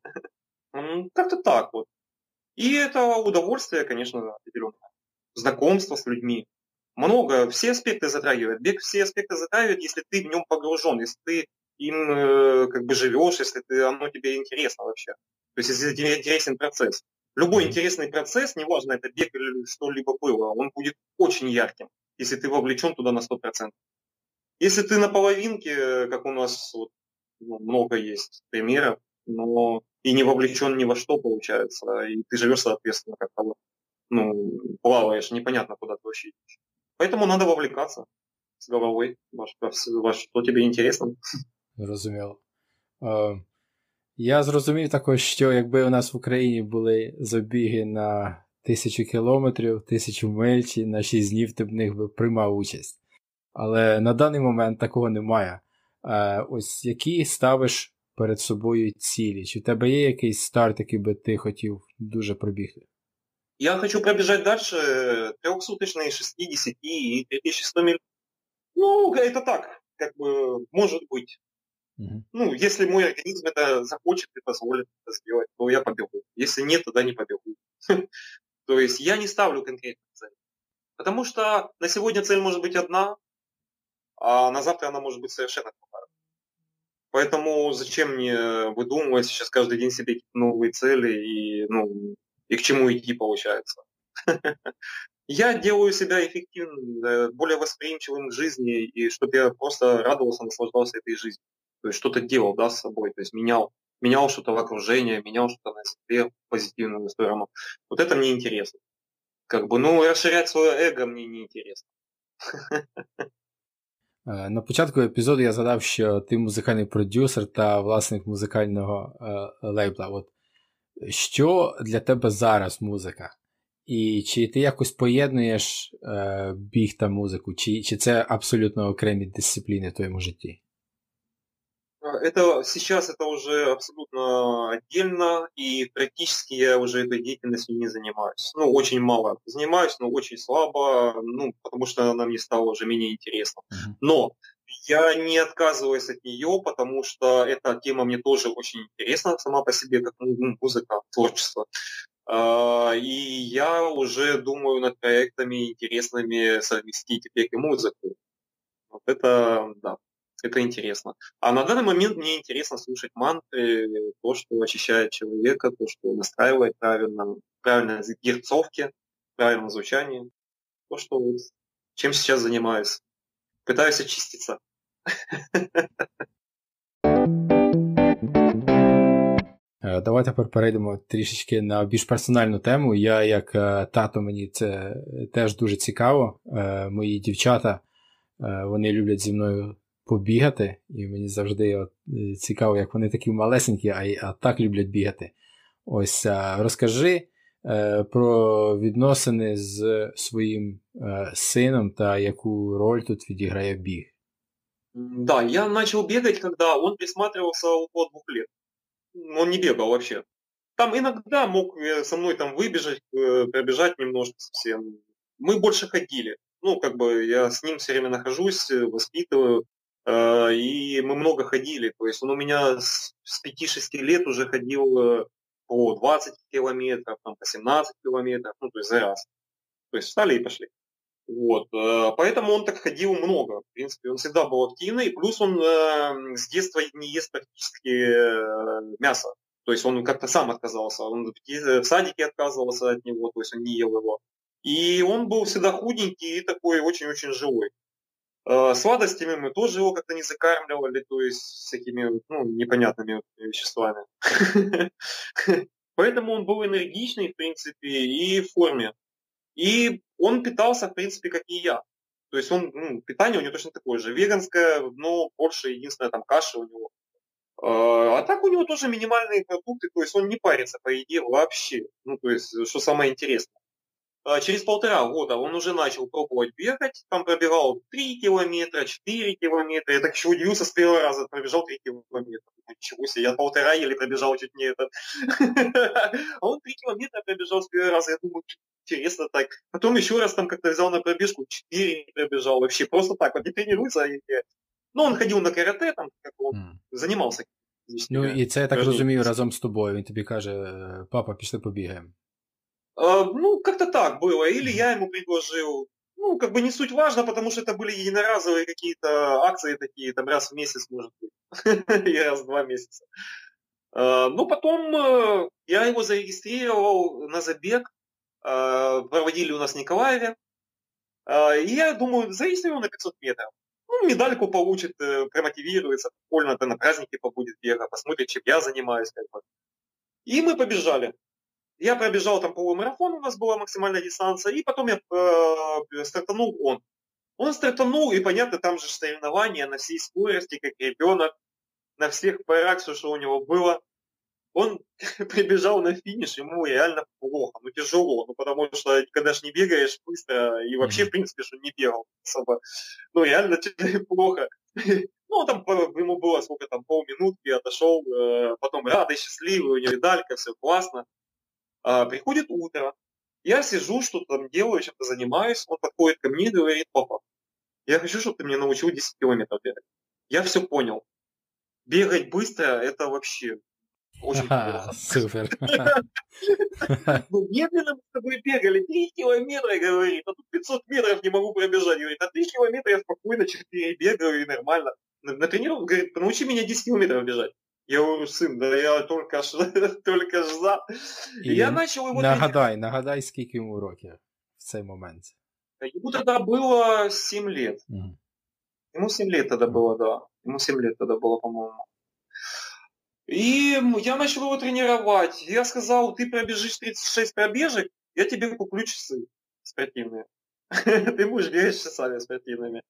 S2: Как-то так вот. И это удовольствие, конечно, определенное. Знакомство с людьми. Много, все аспекты затрагивает. Бег все аспекты затрагивает, если ты в нем погружен, если ты им э, как бы живешь, если ты, оно тебе интересно вообще. То есть если тебе интересен процесс. Любой интересный процесс, неважно, это бег или что-либо было, он будет очень ярким, если ты вовлечен туда на 100%. Если ты на половинке, как у нас вот, ну, много есть примеров, но и не вовлечен ни во что получается, и ты живешь, соответственно, как-то ну, плаваешь, непонятно, куда ты вообще идешь. Поэтому надо вовлекаться с головой во, во что тебе интересно.
S1: Зрозуміло. Е, Я зрозумів також, що якби у нас в Україні були забіги на тисячу кілометрів, тисячу миль чи на 6 днів, ти б в них би приймав участь. Але на даний момент такого немає. Е, Ось які ставиш перед собою цілі? Чи в тебе є якийсь старт, який би ти хотів дуже пробігти?
S2: Я хочу пробежать дальше трехсуточные, 60 и 3100 миль. Ну, это так, как бы, может быть. Ну, если мой организм это захочет и позволит это сделать, то я побегу. Если нет, тогда не побегу. То есть я не ставлю конкретную цель. Потому что на сегодня цель может быть одна, а на завтра она может быть совершенно другая. Поэтому зачем мне выдумывать сейчас каждый день себе новые цели и, ну, и к чему идти получается. Я делаю себя эффективным, э, более восприимчивым к жизни, и чтобы я просто радовался, наслаждался этой жизнью То есть что-то делал да, с собой, то есть менял, менял что-то в окружении, менял что-то на себе в позитивную сторону. Вот это мне интересно. Как бы, ну, расширять свое эго мне не интересно.
S1: Е, на початку епізоду я згадав, що ти музикальний продюсер та власник музикального е, лейбла. От Що для тебе зараз музика? І чи ти якось поєднуєш е, біг та музику, чи чи це абсолютно окремі дисципліни в твоєму житті?
S2: Это сейчас это уже абсолютно отдельно, и практически я уже этой деятельностью не занимаюсь. Ну, очень мало занимаюсь, но очень слабо, ну, потому что она мне стала уже менее интересна. Но я не отказываюсь от нее, потому что эта тема мне тоже очень интересна сама по себе, как ну, музыка, творчество. А, и я уже думаю над проектами интересными совместить теперь и музыку. Вот это, да, это интересно. А на данный момент мне интересно слушать мантры, то, что очищает человека, то, что настраивает правильно, правильно герцовки, правильное звучание. То, что вот, чем сейчас занимаюсь. Пытаюсь очиститься.
S1: Е, давай тепер перейдемо трішечки на більш персональну тему. Я, як е, тато, мені це теж дуже цікаво. Е, мої дівчата вони люблять зі мною побігати, і мені завжди от, цікаво, як вони такі малесенькі, а а так люблять бігати. Ось розкажи про відносини з своїм сином та яку роль тут відіграє біг.
S2: Да, я начал бегать, когда он присматривался около двух лет. Он не бегал вообще. Там иногда мог э, со мной там выбежать, э, пробежать немножко совсем. Мы больше ходили. Ну, как бы я с ним все время нахожусь, э, воспитываю. И мы много ходили. То есть он у меня с 5-6 лет уже ходил по 20 километров, там, по 17 километров, ну, то есть за раз. То есть встали и пошли. Вот, поэтому он так ходил много. В принципе, он всегда был активный. Плюс он э, с детства не ест практически э, мясо. То есть он как-то сам отказался. Он в садике отказывался от него, то есть он не ел его. И он был всегда худенький и такой очень-очень живой. Э, сладостями мы тоже его как-то не закармливали, то есть всякими ну, непонятными веществами. Поэтому он был энергичный, в принципе, и в форме. И он питался, в принципе, как и я. То есть он, ну, питание у него точно такое же. Веганское, но больше единственная там каша у него. А, а так у него тоже минимальные продукты, то есть он не парится по еде вообще. Ну, то есть, что самое интересное. А через полтора года он уже начал пробовать бегать, там пробегал 3 километра, 4 километра. Я так еще удивился, с первого раза пробежал 3 километра. Ничего себе, я полтора еле пробежал чуть не этот. А он 3 километра пробежал с первого раза. Я думаю, интересно так. Потом еще раз там как-то взял на пробежку, 4 пробежал вообще. Просто так, вот не тренируется. Ну, он ходил на карате, там, как он mm. занимался.
S1: Ну, і це я так розумію разом з тобою. Він тобі каже, папа, пішли побігаємо.
S2: А, ну, как-то так было. Или я ему предложил. Ну, как бы не суть важно, потому что это были единоразовые какие-то акции такие, там раз в месяц, может быть. И раз в два месяца. А, ну, потом э, я его зарегистрировал на забег. Проводили у нас в Николаеве. И я думаю, зарегистрирую на 500 метров. Ну, медальку получит, э, промотивируется, прикольно, на празднике побудет бега, посмотрит, чем я занимаюсь. Как бы. И мы побежали. Я пробежал там полумарафон, у нас была максимальная дистанция, и потом я э, стартанул он. Он стартанул, и понятно, там же соревнования на всей скорости, как ребенок, на всех парах, все, что у него было. Он прибежал на финиш, ему реально плохо, ну тяжело, ну потому что когда ж не бегаешь быстро, и вообще, в принципе, что не бегал особо, ну реально плохо. Ну, там ему было сколько там, полминутки, отошел, э, потом радый, счастливый, у него медалька, все классно. А, приходит утро, я сижу, что-то там делаю, чем-то занимаюсь, он подходит ко мне и говорит, папа, я хочу, чтобы ты меня научил 10 километров бегать. Я все понял. бегать быстро – это вообще очень.
S1: Супер.
S2: Ну, медленно мы с тобой бегали, 3 километра, говорит, а тут 500 метров не могу пробежать. Говорит, а 3 километра я спокойно 4 бегаю и нормально. На, на тренировку, говорит, научи меня 10 километров бежать. Я говорю, сын, да я только ж, только ж за.
S1: І
S2: я начал его
S1: Нагадай, нагадай, скільки йому років в цей момент.
S2: Ему тогда было 7 лет.
S1: Мгм.
S2: Ему 7 лет тогда было, да. Ему 7 лет тогда было, по-моему. И я начал его тренировать. Я сказал, ты пробежишь 36 пробежек, я тебе куплю часы спортивные. Ты будешь бегать с часами спортивными.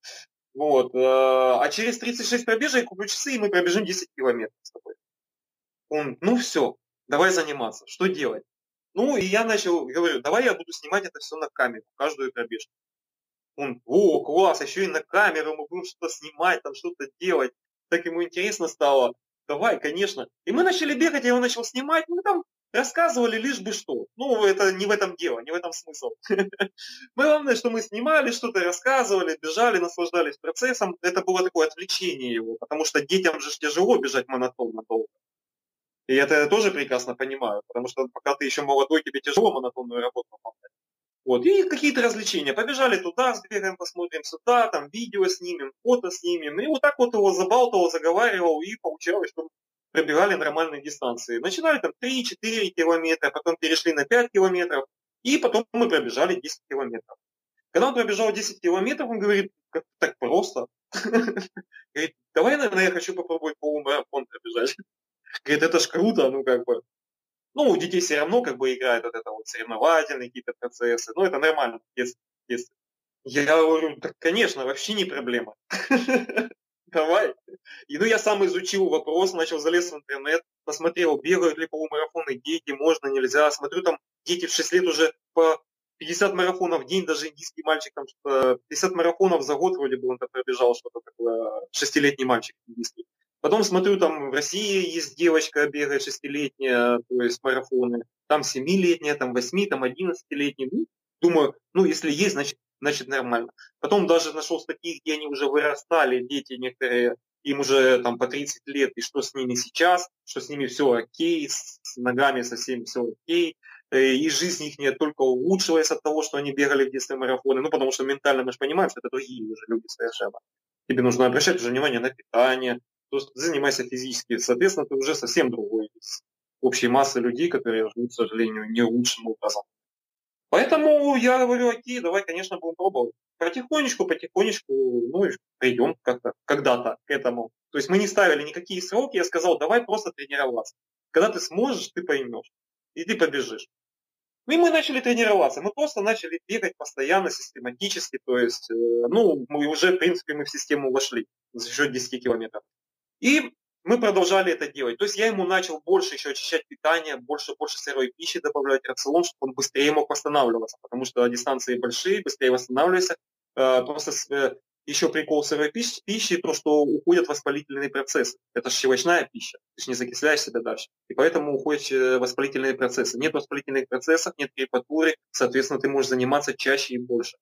S2: Вот. э, А через 36 пробежек я куплю часы, и мы пробежим 10 километров с тобой. Он, ну все, давай заниматься. Что делать? Ну, и я начал, говорю, давай я буду снимать это все на камеру, каждую пробежку. Он, о, класс, еще и на камеру мы будем что-то снимать, там что-то делать. Так ему интересно стало. Давай, конечно. И мы начали бегать, я его начал снимать, мы там рассказывали лишь бы что. Ну, это не в этом дело, не в этом смысл. Мы Главное, что мы снимали, что-то рассказывали, бежали, наслаждались процессом. Это было такое отвлечение его, потому что детям же тяжело бежать монотонно долго. И это я тоже прекрасно понимаю, потому что пока ты еще молодой, тебе тяжело монотонную работу выполнять. Вот, и какие-то развлечения. Побежали туда, сбегаем, посмотрим сюда, там видео снимем, фото снимем. И вот так вот его забалтывал, заговаривал, и получалось, что пробегали нормальные дистанции. Начинали там 3-4 километра, потом перешли на 5 километров, и потом мы пробежали 10 километров. Когда он пробежал 10 километров, он говорит, как так просто. Говорит, давай, наверное, я хочу попробовать полумарафон пробежать. Говорит, это ж круто, ну как бы. Ну, у детей все равно как бы играют вот это вот соревновательные какие-то процессы. Ну, это нормально детстве. Я говорю, так, конечно, вообще не проблема. Давай. И ну я сам изучил вопрос, начал залез в интернет, посмотрел, бегают ли полумарафоны дети, можно, нельзя. Смотрю, там дети в 6 лет уже по 50 марафонов в день, даже индийский мальчик, там что 50 марафонов за год вроде бы он там пробежал, что-то такое, шестилетний мальчик индийский. Потом смотрю, там в России есть девочка, бегает шестилетняя, то есть марафоны. Там семилетняя, там восьми, там одиннадцатилетняя. Ну, думаю, ну, если есть, значит, значит нормально. Потом даже нашел статьи, где они уже вырастали, дети некоторые, им уже там по 30 лет, и что с ними сейчас, что с ними все окей, с ногами совсем все окей, э, и жизнь их не только улучшилась от того, что они бегали в детстве марафоны, ну, потому что ментально мы же понимаем, что это другие уже люди совершенно. Тебе нужно обращать уже внимание на питание, то есть занимайся физически. Соответственно, ты уже совсем другой из общей массы людей, которые живут, к сожалению, не лучшим образом. Поэтому я говорю, окей, давай, конечно, будем пробовать. Потихонечку, потихонечку, ну, придем как-то, когда-то к этому. То есть мы не ставили никакие сроки, я сказал, давай просто тренироваться. Когда ты сможешь, ты поймешь. И ты побежишь. И мы начали тренироваться. Мы просто начали бегать постоянно, систематически. То есть, э, ну, мы уже, в принципе, мы в систему вошли за счет 10 километров. И мы продолжали это делать. То есть я ему начал больше еще очищать питание, больше, больше сырой пищи добавлять, рацион, чтобы он быстрее мог восстанавливаться, потому что дистанции большие, быстрее восстанавливается. Э, просто э, еще прикол сырой пищи, пищи, то, что уходят воспалительные процессы. Это щелочная пища, ты же не закисляешь себя дальше. И поэтому уходят э, воспалительные процессы. Нет воспалительных процессов, нет крепатуры, соответственно, ты можешь заниматься чаще и больше.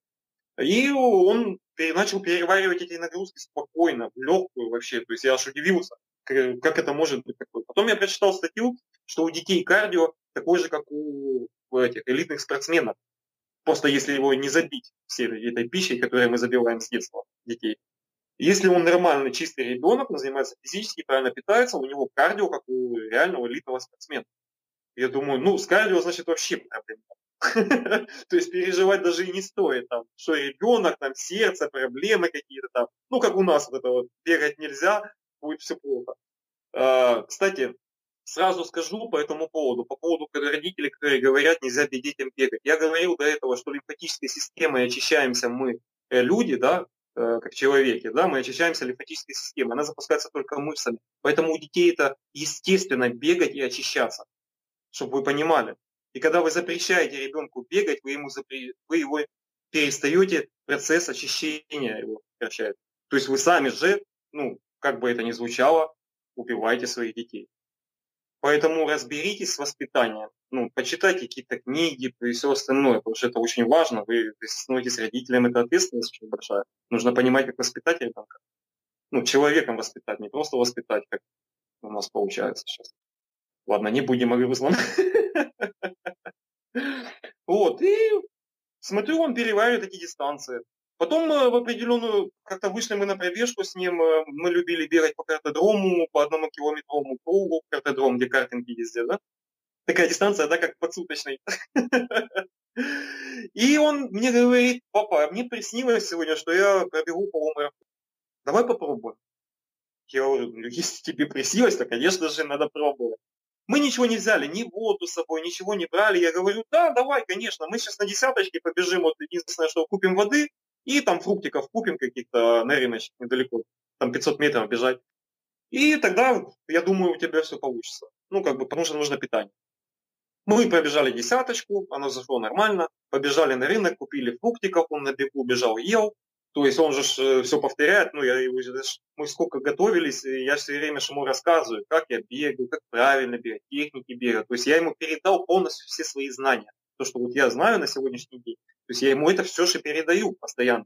S2: И он начал переваривать эти нагрузки спокойно, в легкую вообще. То есть я аж удивился, как это может быть такое. Потом я прочитал статью, что у детей кардио такой же, как у этих элитных спортсменов. Просто если его не забить всей этой пищей, которую мы забиваем с детства детей. Если он нормальный, чистый ребенок, он занимается физически, правильно питается, у него кардио, как у реального элитного спортсмена. Я думаю, ну, с кардио, значит, вообще проблема. То есть переживать даже и не стоит, там, что ребенок, там, сердце, проблемы какие-то там. Ну, как у нас вот это вот, бегать нельзя, будет все плохо. А, кстати, сразу скажу по этому поводу, по поводу родителей, которые говорят, нельзя детям бегать. Я говорил до этого, что лимфатической системой очищаемся мы, э, люди, да, э, как человеки, да, мы очищаемся лимфатической системой, она запускается только мышцами. Поэтому у детей это естественно бегать и очищаться, чтобы вы понимали. И когда вы запрещаете ребенку бегать, вы, ему запре... вы его перестаете, процесс очищения его прекращает. То есть вы сами же, ну, как бы это ни звучало, убиваете своих детей. Поэтому разберитесь с воспитанием. Ну, почитайте какие-то книги и все остальное, потому что это очень важно. Вы, становитесь родителем, это ответственность очень большая. Нужно понимать, как воспитать ребенка. ну, человеком воспитать, не просто воспитать, как у нас получается сейчас. Ладно, не будем, Руслан. Вот, и смотрю, он переваривает эти дистанции. Потом э, в определенную, как-то вышли мы на пробежку с ним, э, мы любили бегать по картодрому, по одному километровому кругу, картодром, где картинги везде, да? Такая дистанция, да, как подсуточный. И он мне говорит, папа, мне приснилось сегодня, что я пробегу полумарафон. Давай попробуем. Я говорю, «Ну, если тебе приснилось, то, конечно же, надо пробовать. Мы ничего не взяли, ни воду с собой, ничего не брали. Я говорю, да, давай, конечно, мы сейчас на десяточке побежим, вот единственное, что купим воды, и там фруктиков купим каких-то на рыночке недалеко, там 500 метров бежать. И тогда, я думаю, у тебя все получится. Ну, как бы, потому что нужно питание. Мы пробежали десяточку, оно зашло нормально, побежали на рынок, купили фруктиков, он на бегу бежал, ел. То есть он же э, все повторяет, ну, я, мы сколько готовились, я все время ему рассказываю, как я бегаю, как правильно бегать, техники бега. То есть я ему передал полностью все свои знания. То, что вот я знаю на сегодняшний день. То есть я ему это все же передаю постоянно.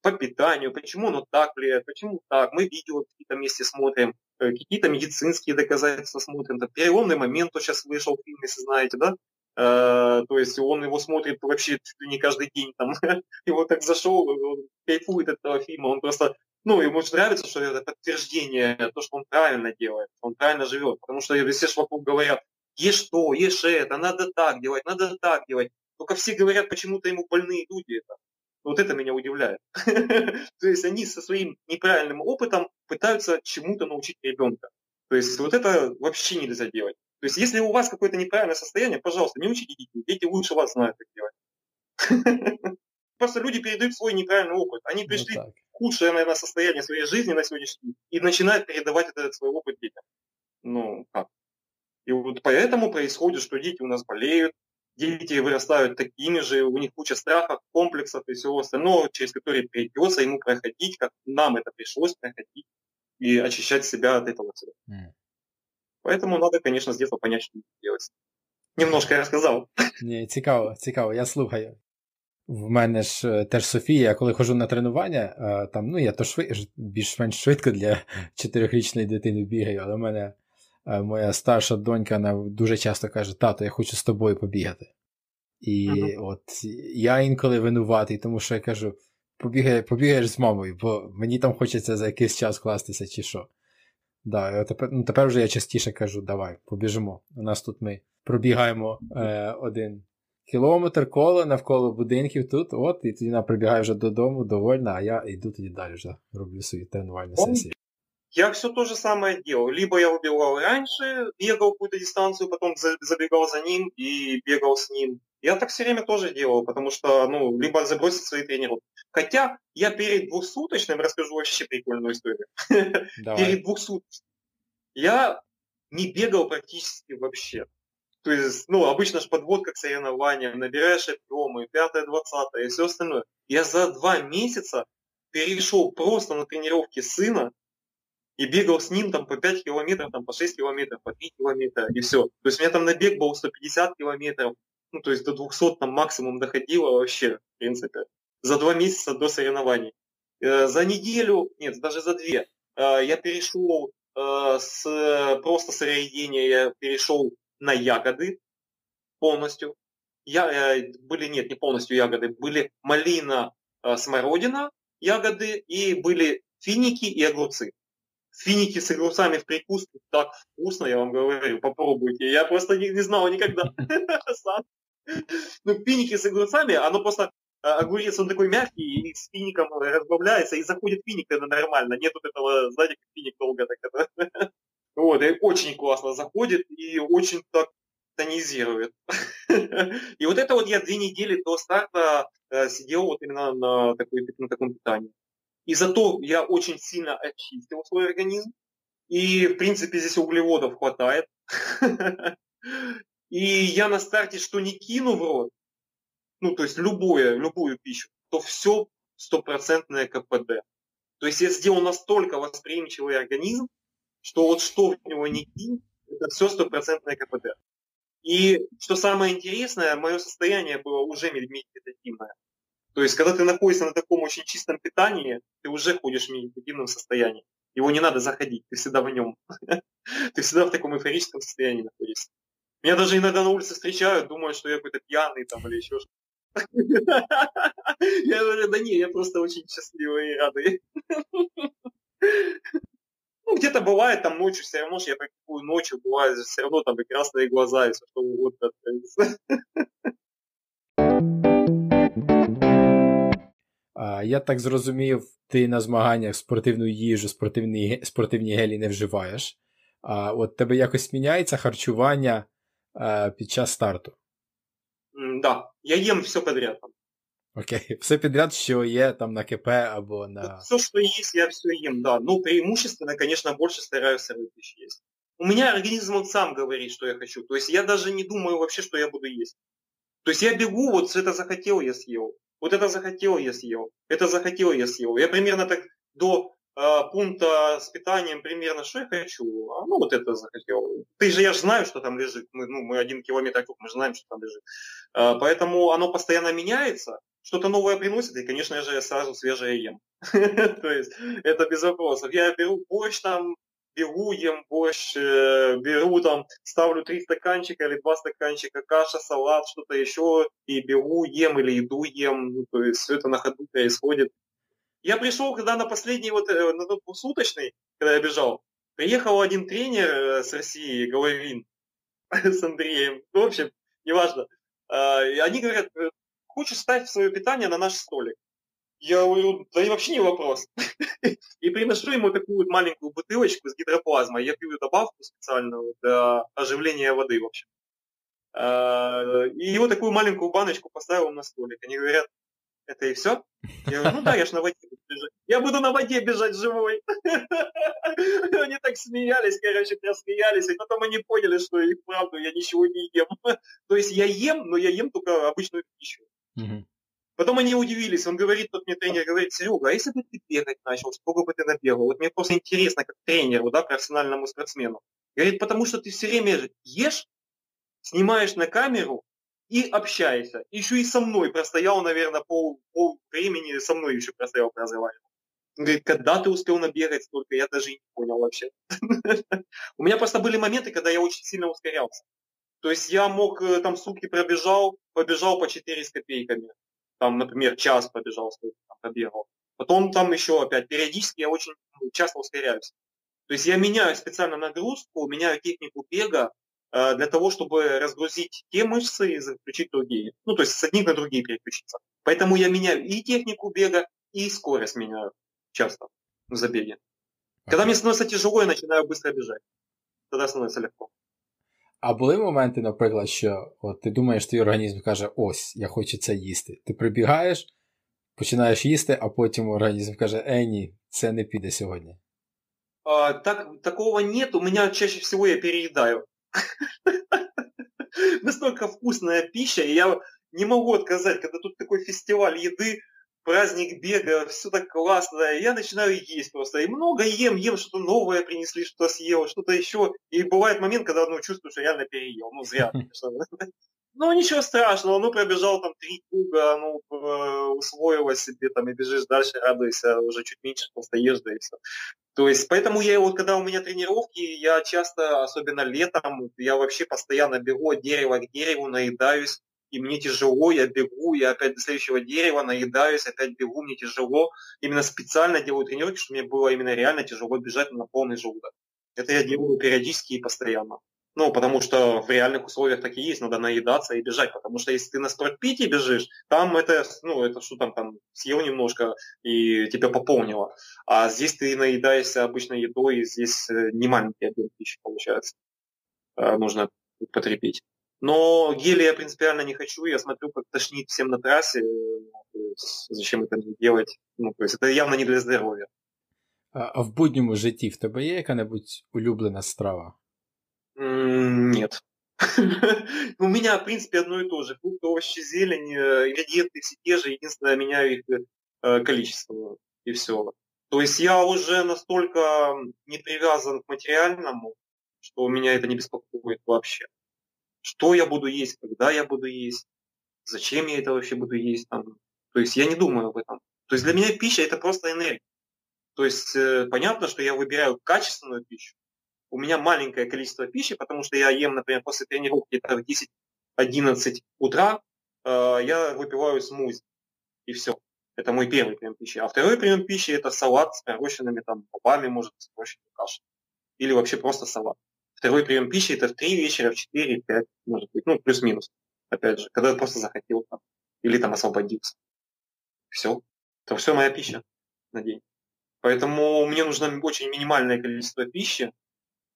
S2: По питанию, почему оно так влияет, почему так. Мы видео какие-то вместе смотрим, э, какие-то медицинские доказательства смотрим. Это переломный момент, то сейчас вышел фильм, если знаете, да? Э, то есть он его смотрит вообще не каждый день. Там. его так зашел, кайфует от этого фильма. Он просто ну, ему очень нравится, что это подтверждение, то, что он правильно делает, он правильно живет. Потому что все же вокруг говорят, ешь то, ешь это, надо так делать, надо так делать. Только все говорят, почему-то ему больные люди это. Вот это меня удивляет. То есть они со своим неправильным опытом пытаются чему-то научить ребенка. То есть вот это вообще нельзя делать. То есть если у вас какое-то неправильное состояние, пожалуйста, не учите детей. Дети лучше вас знают, как делать. Просто люди передают свой неправильный опыт. Они пришли в худшее, наверное, состояние своей жизни на сегодняшний день и начинают передавать этот свой опыт детям. Ну, как? И вот поэтому происходит, что дети у нас болеют, дети вырастают такими же, у них куча страхов, комплексов и всего остального, через которые придется ему проходить, как нам это пришлось проходить, и очищать себя от этого всего. Mm. Поэтому надо, конечно, с детства понять, что делать. Немножко я розказав.
S1: Ні, цікаво, цікаво, я слухаю. В мене ж е, теж Софія, я коли ходжу на тренування, е, там, ну, я то швид, більш-менш швидко для чотирьохрічної дитини бігаю, але в мене е, моя старша донька вона дуже часто каже: Тато, я хочу з тобою побігати. І uh-huh. от я інколи винуватий, тому що я кажу: побігай, побігаєш з мамою, бо мені там хочеться за якийсь час кластися чи що. Да, тепер ну, тепер вже я частіше кажу, давай, побіжимо. У нас тут ми пробігаємо е, один кілометр коло навколо будинків тут, от, і тоді вона прибігає вже додому, довольна, а я йду тоді далі вже роблю свої тренувальні сесії.
S2: Я все то же самое делал. Либо я убегал раньше, бегал какую-то дистанцию, потом забегал за ним и бегал с ним. Я так все время тоже делал, потому что, ну, либо забросить свои тренировки. Хотя я перед двухсуточным расскажу вообще прикольную историю. Давай. Перед двухсуточным я не бегал практически вообще. То есть, ну, обычно же подводка к соревнованиям, набираешь объемы, пятое, двадцатое и все остальное. Я за два месяца перешел просто на тренировки сына и бегал с ним там по 5 километров, там по 6 километров, по 3 километра и все. То есть у меня там набег был 150 километров, ну, то есть до 200 там максимум доходило вообще, в принципе, за два месяца до соревнований. Э, за неделю, нет, даже за две, э, я перешел э, с просто сыроедения, я перешел на ягоды полностью. Я, были, нет, не полностью ягоды, были малина, смородина, ягоды, и были финики и огурцы. Финики с огурцами в прикуску так вкусно, я вам говорю, попробуйте. Я просто не, не знал никогда. Ну, финики с огурцами, оно просто а, огурец, он такой мягкий, и с фиником разбавляется, и заходит финик, это нормально. Нет вот этого, знаете, как финик долго так это... Вот, и очень классно заходит, и очень так тонизирует. И вот это вот я две недели до старта э, сидел вот именно на, такой, на таком питании. И зато я очень сильно очистил свой организм. И, в принципе, здесь углеводов хватает. И я на старте что не кину в рот, ну, то есть любое, любую пищу, то все стопроцентное КПД. То есть я сделал настолько восприимчивый организм, что вот что в него не кинь, это все стопроцентное КПД. И что самое интересное, мое состояние было уже медитативное. То есть, когда ты находишься на таком очень чистом питании, ты уже ходишь в медитативном состоянии. Его не надо заходить, ты всегда в нем. Ты всегда в таком эйфорическом состоянии находишься. Меня даже иногда на улице встречают, думают, что я какой-то пьяный там или еще что-то. Я говорю, да не, я просто очень счастливый и радый. Ну, где-то бывает там ночью, все равно, я практикую ночью, бывает все равно там и красные глаза, и все что угодно.
S1: Я так зрозумів, ти на змаганнях спортивну їжу, спортивні спортивні гелі не вживаєш. А от тебе якось міняється харчування а, під час старту?
S2: Так, да. я їм все подряд.
S1: Окей, все підряд, що є там на КП або на...
S2: Все, что есть, я все ем, да. Ну, преимущественно, конечно, больше стараюсь сырой пищи есть. У меня организм он сам говорит, что я хочу. То есть я даже не думаю вообще, что я буду есть. То есть я бегу, вот это захотел, я съел. Вот это захотел, я съел. Это захотел, я съел. Я примерно так до э, пункта с питанием примерно, что я хочу, а ну вот это захотел. Ты же, я же знаю, что там лежит. Мы, ну, мы один километр вокруг, мы же знаем, что там лежит. Э, поэтому оно постоянно меняется что-то новое приносит, и, конечно же, я сразу свежее ем. То есть это без вопросов. Я беру борщ там, беру, ем борщ, э, беру там, ставлю три стаканчика или два стаканчика, каша, салат, что-то еще, и беру, ем или еду ем. Ну, то есть все это на ходу происходит. Я пришел, когда на последний вот, э, на тот двухсуточный, когда я бежал, приехал один тренер э, с России, Головин, с Андреем, ну, в общем, неважно. А, они говорят, хочешь ставить свое питание на наш столик? Я говорю, да и вообще не вопрос. И приношу ему такую маленькую бутылочку с гидроплазмой. Я пью добавку специальную для оживления воды, в общем. А, и его такую маленькую баночку поставил на столик. Они говорят, это и все? Я говорю, ну да, я ж на воде буду бежать. Я буду на воде бежать живой. Они так смеялись, короче, прям смеялись. И потом они поняли, что их правду я ничего не ем. То есть я ем, но я ем только обычную пищу. Потом они удивились, он говорит, тот мне тренер говорит, Серега, а если бы ты бегать начал, сколько бы ты набегал? Вот мне просто интересно, как тренеру, да, профессиональному спортсмену. Говорит, потому что ты все время ешь, снимаешь на камеру и общаешься. Еще и со мной простоял, наверное, пол, пол времени, со мной еще простоял, разговаривал. Он говорит, когда ты успел набегать столько, я даже и не понял вообще. У меня просто были моменты, когда я очень сильно ускорялся. То есть я мог э, там сутки пробежал, побежал по 4 с копейками. Там, например, час побежал, там, побегал. Потом там еще опять, периодически я очень ну, часто ускоряюсь. То есть я меняю специально нагрузку, меняю технику бега э, для того, чтобы разгрузить те мышцы и заключить другие. Ну, то есть с одних на другие переключиться. Поэтому я меняю и технику бега, и скорость меняю часто в забеге. Когда мне становится тяжело, я начинаю быстро бежать. Тогда становится легко.
S1: А були моменти, наприклад, що от ти думаєш, твій організм каже, ось, я хочу це їсти. Ти прибігаєш, починаєш їсти, а потім організм каже, е, ні, це не піде сьогодні.
S2: А, так, такого нет, у меня чаще всего я переедаю. Настолько вкусная пища, и я не могу отказать, когда тут такой фестиваль еды, праздник бега, все так классно, я начинаю есть просто. И много ем, ем, что-то новое принесли, что-то съел, что-то еще. И бывает момент, когда ну, чувствую, что реально переел. Ну, зря. Ну, ничего страшного, ну, пробежал там три круга, ну, усвоилось себе там и бежишь дальше, радуйся, уже чуть меньше просто ешь, да и все. То есть, поэтому я вот, когда у меня тренировки, я часто, особенно летом, я вообще постоянно бегу от дерева к дереву, наедаюсь, и мне тяжело, я бегу, я опять до следующего дерева наедаюсь, опять бегу, мне тяжело. Именно специально делаю тренировки, чтобы мне было именно реально тяжело бежать на полный желудок. Это я делаю периодически и постоянно. Ну, потому что в реальных условиях так и есть, надо наедаться и бежать, потому что если ты на спортпите бежишь, там это, ну, это что там, там, съел немножко и тебя пополнило. А здесь ты наедаешься обычной едой, и здесь э, не маленький объем пищи получается. Э, нужно потребить. Но гели я принципиально не хочу, я смотрю, как тошнит всем на трассе, ну, зачем это мне делать, ну, то есть это явно не для здоров'я.
S1: А, а в будньому житті в тебе є яка-небудь улюблена страва?
S2: Нет. У меня, в принципе, одно и то же. Фрукты, овощи, зелень, э, ингредиенты все те же, единственное, меняю их э, количество, и все. То есть я уже настолько не привязан к материальному, что меня это не беспокоит вообще что я буду есть, когда я буду есть, зачем я это вообще буду есть, там, То есть я не думаю об этом. То есть для меня пища это просто энергия. То есть э, понятно, что я выбираю качественную пищу. У меня маленькое количество пищи, потому что я ем, например, после тренировки где-то в 10-11 утра, э, я выпиваю смузи. И все. Это мой первый прием пищи. А второй прием пищи это салат с пророщенными там бобами, может, с пророщенной кашей. Или вообще просто салат. Второй прием пищи это в 3 вечера, в 4, 5, может быть, ну, плюс-минус. Опять же, когда я просто захотел там, или там освободился. Все. Это все моя пища на день. Поэтому мне нужно очень минимальное количество пищи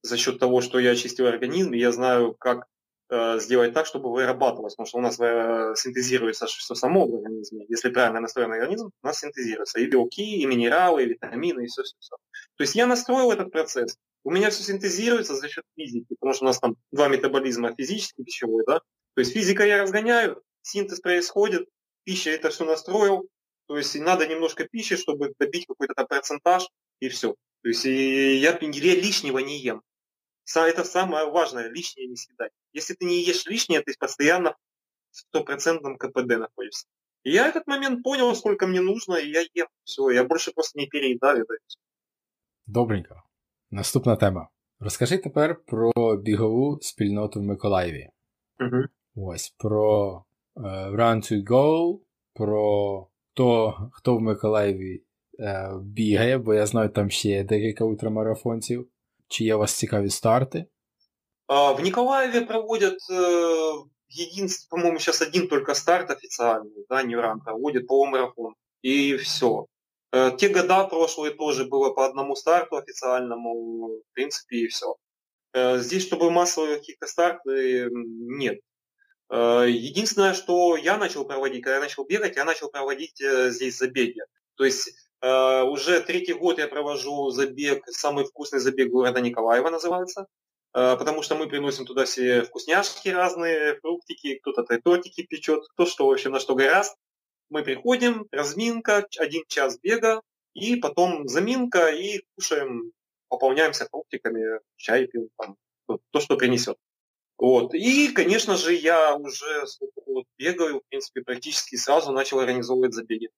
S2: за счет того, что я очистил организм, и я знаю, как э, сделать так, чтобы вырабатывалось, потому что у нас э, синтезируется все само в организме. Если правильно настроенный организм, у нас синтезируется и белки, и минералы, и витамины, и все-все-все. То есть я настроил этот процесс. У меня все синтезируется за счет физики, потому что у нас там два метаболизма, физический и пищевой, да. То есть физика я разгоняю, синтез происходит, пища это все настроил, то есть надо немножко пищи, чтобы добить какой-то процентаж, и все. То есть и я, я лишнего не ем. Это самое важное, лишнее не съедать. Если ты не ешь лишнее, ты постоянно в стопроцентном КПД находишься. И я этот момент понял, сколько мне нужно, и я ем. Все, я больше просто не переедаю.
S1: Добренько. Наступна тема. Розкажи тепер про бігову спільноту в Миколаєві.
S2: Угу.
S1: Ось про е, Run to Go, про то, хто в Миколаєві е, бігає, бо я знаю, там ще є декілька ультрамарафонців. Чи є у вас цікаві старти?
S2: В Николаеве проводят э, единственный, по-моему, сейчас один только старт официальный, да, Нюран проводит полумарафон. И все. Э, те года прошлые тоже было по одному старту официальному, в принципе, и все. Э, здесь, чтобы массовые каких-то старты, нет. Единственное, что я начал проводить, когда я начал бегать, я начал проводить здесь забеги. То есть уже третий год я провожу забег, самый вкусный забег города Николаева называется. Потому что мы приносим туда все вкусняшки разные, фруктики, кто-то тортики печет, кто что вообще на что гораст. Мы приходим, разминка, один час бега, и потом заминка, и кушаем, пополняемся фруктиками, чай пьем, там, то, что принесет. Вот. И, конечно же, я уже вот бегаю, в принципе, практически сразу начал организовывать забеги.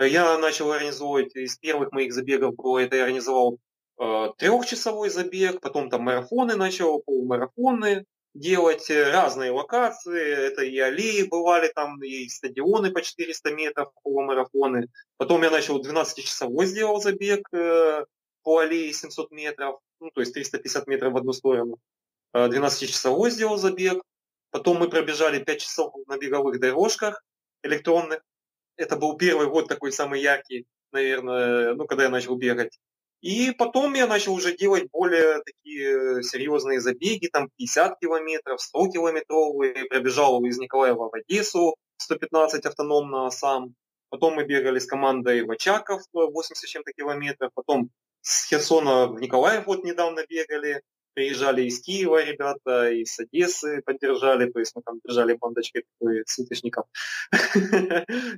S2: Я начал организовывать, из первых моих забегов было, это я организовал Э, трехчасовой забег, потом там марафоны начал, полумарафоны делать, э, разные локации, это и аллеи бывали там, и стадионы по 400 метров, полумарафоны. Потом я начал 12-часовой сделал забег э, по аллее 700 метров, ну, то есть 350 метров в одну сторону. 12-часовой сделал забег. Потом мы пробежали 5 часов на беговых дорожках электронных. Это был первый год такой самый яркий, наверное, ну, когда я начал бегать. И потом я начал уже делать более такие серьезные забеги, там 50 километров, 100 километровые, пробежал из Николаева в Одессу 115 автономно сам. Потом мы бегали с командой в Очаков 80 чем-то километров, потом с Херсона в Николаев вот недавно бегали, приезжали из Киева ребята, из Одессы поддержали, то есть мы там держали бандочкой такой сыточников.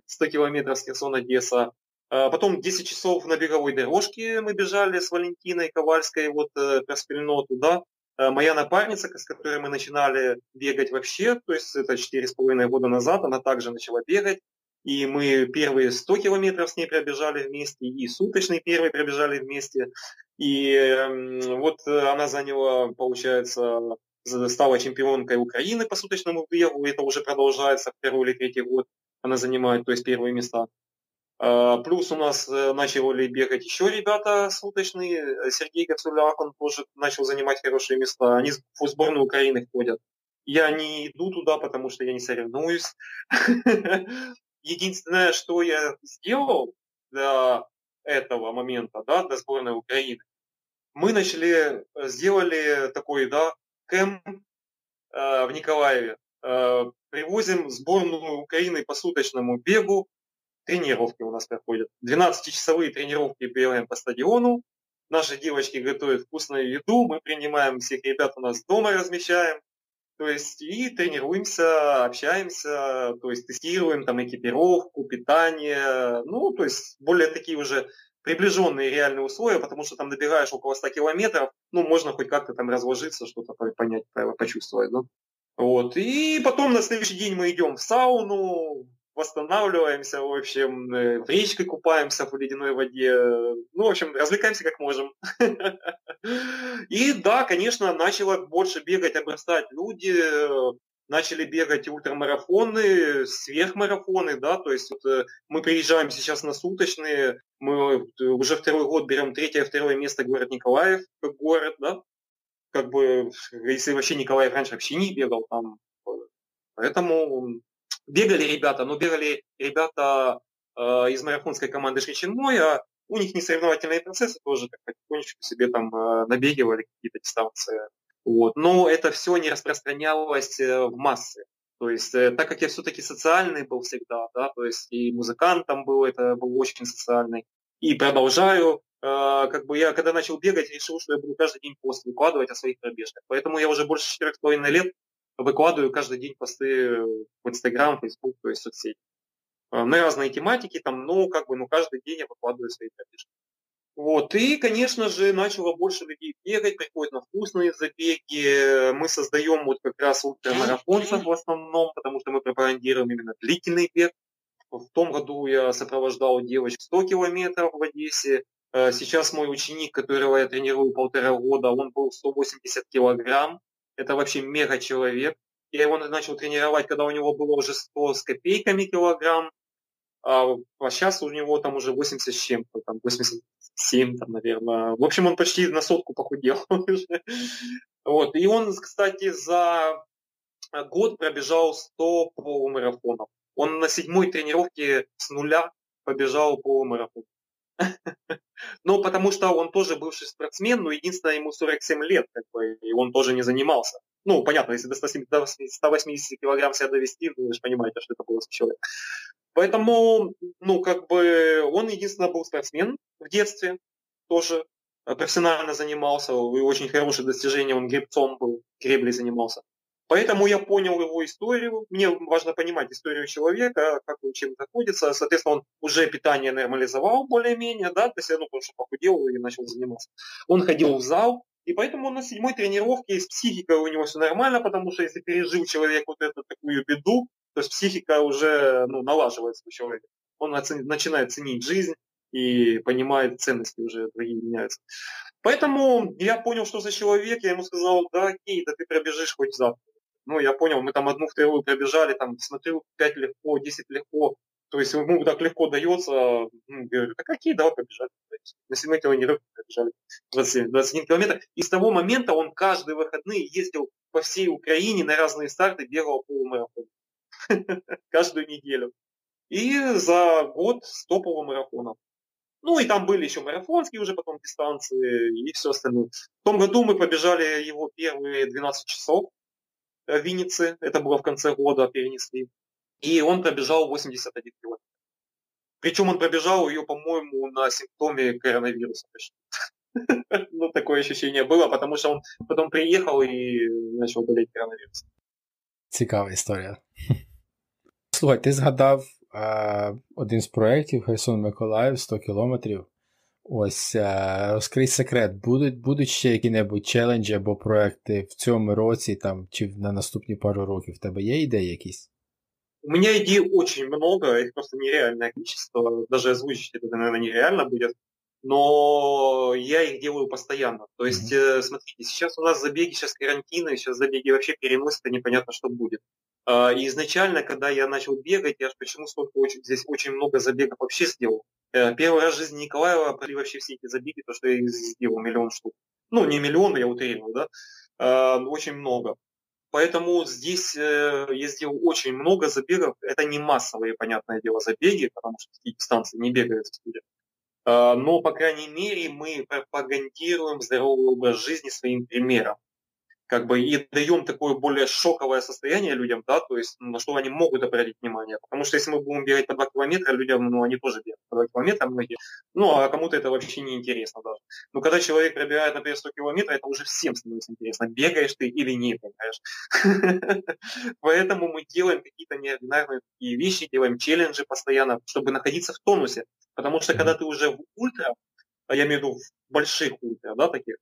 S2: 100 километров с Херсона, Одесса. А потом 10 часов на беговой дорожке мы бежали с Валентиной Ковальской, вот э, про спильноту, да. А моя напарница, с которой мы начинали бегать вообще, то есть это 4,5 года назад, она также начала бегать. И мы первые 100 километров с ней пробежали вместе, и суточный первый пробежали вместе. И э, вот она заняла, получается, стала чемпионкой Украины по суточному бегу, это уже продолжается второй или третий год она занимает, то есть первые места. А, плюс у нас э, начали бегать еще ребята суточные. Сергей Гацуляк, он тоже начал занимать хорошие места. Они в сборную Украины ходят. Я не иду туда, потому что я не соревнуюсь. Единственное, что я сделал для этого момента, да, для сборной Украины, мы начали, э, сделали такой, да, кэм э, в Николаеве. Привозим сборную Украины по суточному бегу тренировки у нас проходят. 12-часовые тренировки бегаем по стадиону. Наши девочки готовят вкусную еду, мы принимаем всех ребят у нас дома, размещаем. То есть и тренируемся, общаемся, то есть тестируем там экипировку, питание, ну, то есть более такие уже приближенные реальные условия, потому что там добегаешь около 100 километров, ну, можно хоть как-то там разложиться, что-то понять, почувствовать, да. Вот. И потом на следующий день мы идем в сауну, восстанавливаемся, в общем, э, в речке купаемся в ледяной воде. Ну, в общем, развлекаемся как можем. И да, конечно, начало больше бегать, обрастать люди, начали бегать ультрамарафоны, сверхмарафоны, да, то есть вот, э, мы приезжаем сейчас на суточные, мы уже второй год берем третье, второе место город Николаев, как город, да, как бы, если вообще Николаев раньше вообще не бегал там, поэтому бегали ребята, но бегали ребята э, из марафонской команды Шичинмой, а у них не соревновательные процессы тоже так потихонечку себе там э, набегивали какие-то дистанции. Вот. Но это все не распространялось э, в массы. То есть, э, так как я все-таки социальный был всегда, да, то есть и музыкантом был, это был очень социальный, и продолжаю, э, как бы я, когда начал бегать, решил, что я буду каждый день пост выкладывать о своих пробежках. Поэтому я уже больше четырех с половиной лет выкладываю каждый день посты в Инстаграм, Фейсбук, то есть соцсети. На разные тематики, там, но как бы, ну, каждый день я выкладываю свои пробежки. Вот. И, конечно же, начало больше людей бегать, приходят на вкусные забеги. Мы создаем вот как раз ультрамарафонцев в основном, потому что мы пропагандируем именно длительный бег. В том году я сопровождал девочек 100 километров в Одессе. Э, сейчас мой ученик, которого я тренирую полтора года, он был 180 килограмм. Это вообще мега человек. Я его начал тренировать, когда у него было уже 100 с копейками килограмм. А, а сейчас у него там уже 80 с чем-то, там 80 7, там, наверное. В общем, он почти на сотку похудел. вот. И он, кстати, за год пробежал 100 полумарафонов. Он на седьмой тренировке с нуля побежал полумарафон. Ну, потому что он тоже бывший спортсмен, но единственное, ему 47 лет, как бы, и он тоже не занимался. Ну, понятно, если до 180 килограмм себя довести, ну, вы же понимаете, что это было за человек. Поэтому, ну, как бы, он единственное был спортсмен в детстве, тоже профессионально занимался, и очень хорошее достижение, он гребцом был, греблей занимался. Поэтому я понял его историю. Мне важно понимать историю человека, как он чем находится. Соответственно, он уже питание нормализовал более-менее, да, то есть, ну, потому что похудел и начал заниматься. Он ходил в зал, и поэтому на седьмой тренировке с психикой у него все нормально, потому что если пережил человек вот эту такую беду, то есть психика уже ну, налаживается у человека. Он начинает ценить жизнь и понимает ценности уже другие меняются. Поэтому я понял, что за человек, я ему сказал, да окей, да ты пробежишь хоть завтра. Ну, я понял, мы там одну вторую пробежали, там, смотрю, 5 легко, 10 легко. То есть ему так легко дается, ну, говорю, да какие, давай побежали. На 7 километров пробежали 27, 21 километр. И с того момента он каждые выходные ездил по всей Украине на разные старты, бегал полумарафон. каждую неделю. И за год 100 полумарафонов. Ну и там были еще марафонские уже потом дистанции и все остальное. В том году мы побежали его первые 12 часов в Виннице. Это было в конце года, перенесли. И он пробежал 81 километр. Причем он пробежал ее, по-моему, на симптоме коронавируса. Ну, такое ощущение было, потому что он потом приехал и начал болеть коронавирусом.
S1: Цікава історія. Слухай, ти згадав е, один з проєктів Херсон Миколаїв 100 кілометрів. Ось е, розкрий секрет, будуть будуть ще які-небудь челенджі або проекти в цьому році там, чи на наступні пару років? В тебе є ідеї якісь?
S2: У меня идей очень много, их просто нереальное количество. Даже озвучить это, наверное, нереально будет. Но я их делаю постоянно. То есть, mm-hmm. смотрите, сейчас у нас забеги, сейчас карантины, сейчас забеги вообще переносят, и непонятно, что будет. А, и изначально, когда я начал бегать, я почему столько очень, здесь очень много забегов вообще сделал. Э, первый раз в жизни Николаева прошли вообще все эти забеги, то, что я их сделал миллион штук. Ну, не миллион, я утрирую, да, а, очень много. Поэтому здесь э, я сделал очень много забегов. Это не массовые, понятное дело, забеги, потому что такие дистанции не бегают люди. А, но, по крайней мере, мы пропагандируем здоровый образ жизни своим примером как бы и даем такое более шоковое состояние людям, да, то есть на что они могут обратить внимание. Потому что если мы будем бегать по 2 километра, людям, ну, они тоже бегают по 2 километра многие, ну, а кому-то это вообще не интересно даже. Но когда человек пробегает, например, 100 километров, это уже всем становится интересно, бегаешь ты или не бегаешь. Поэтому мы делаем какие-то неординарные такие вещи, делаем челленджи постоянно, чтобы находиться в тонусе. Потому что когда ты уже в ультра, а я имею в виду в больших ультра, да, таких,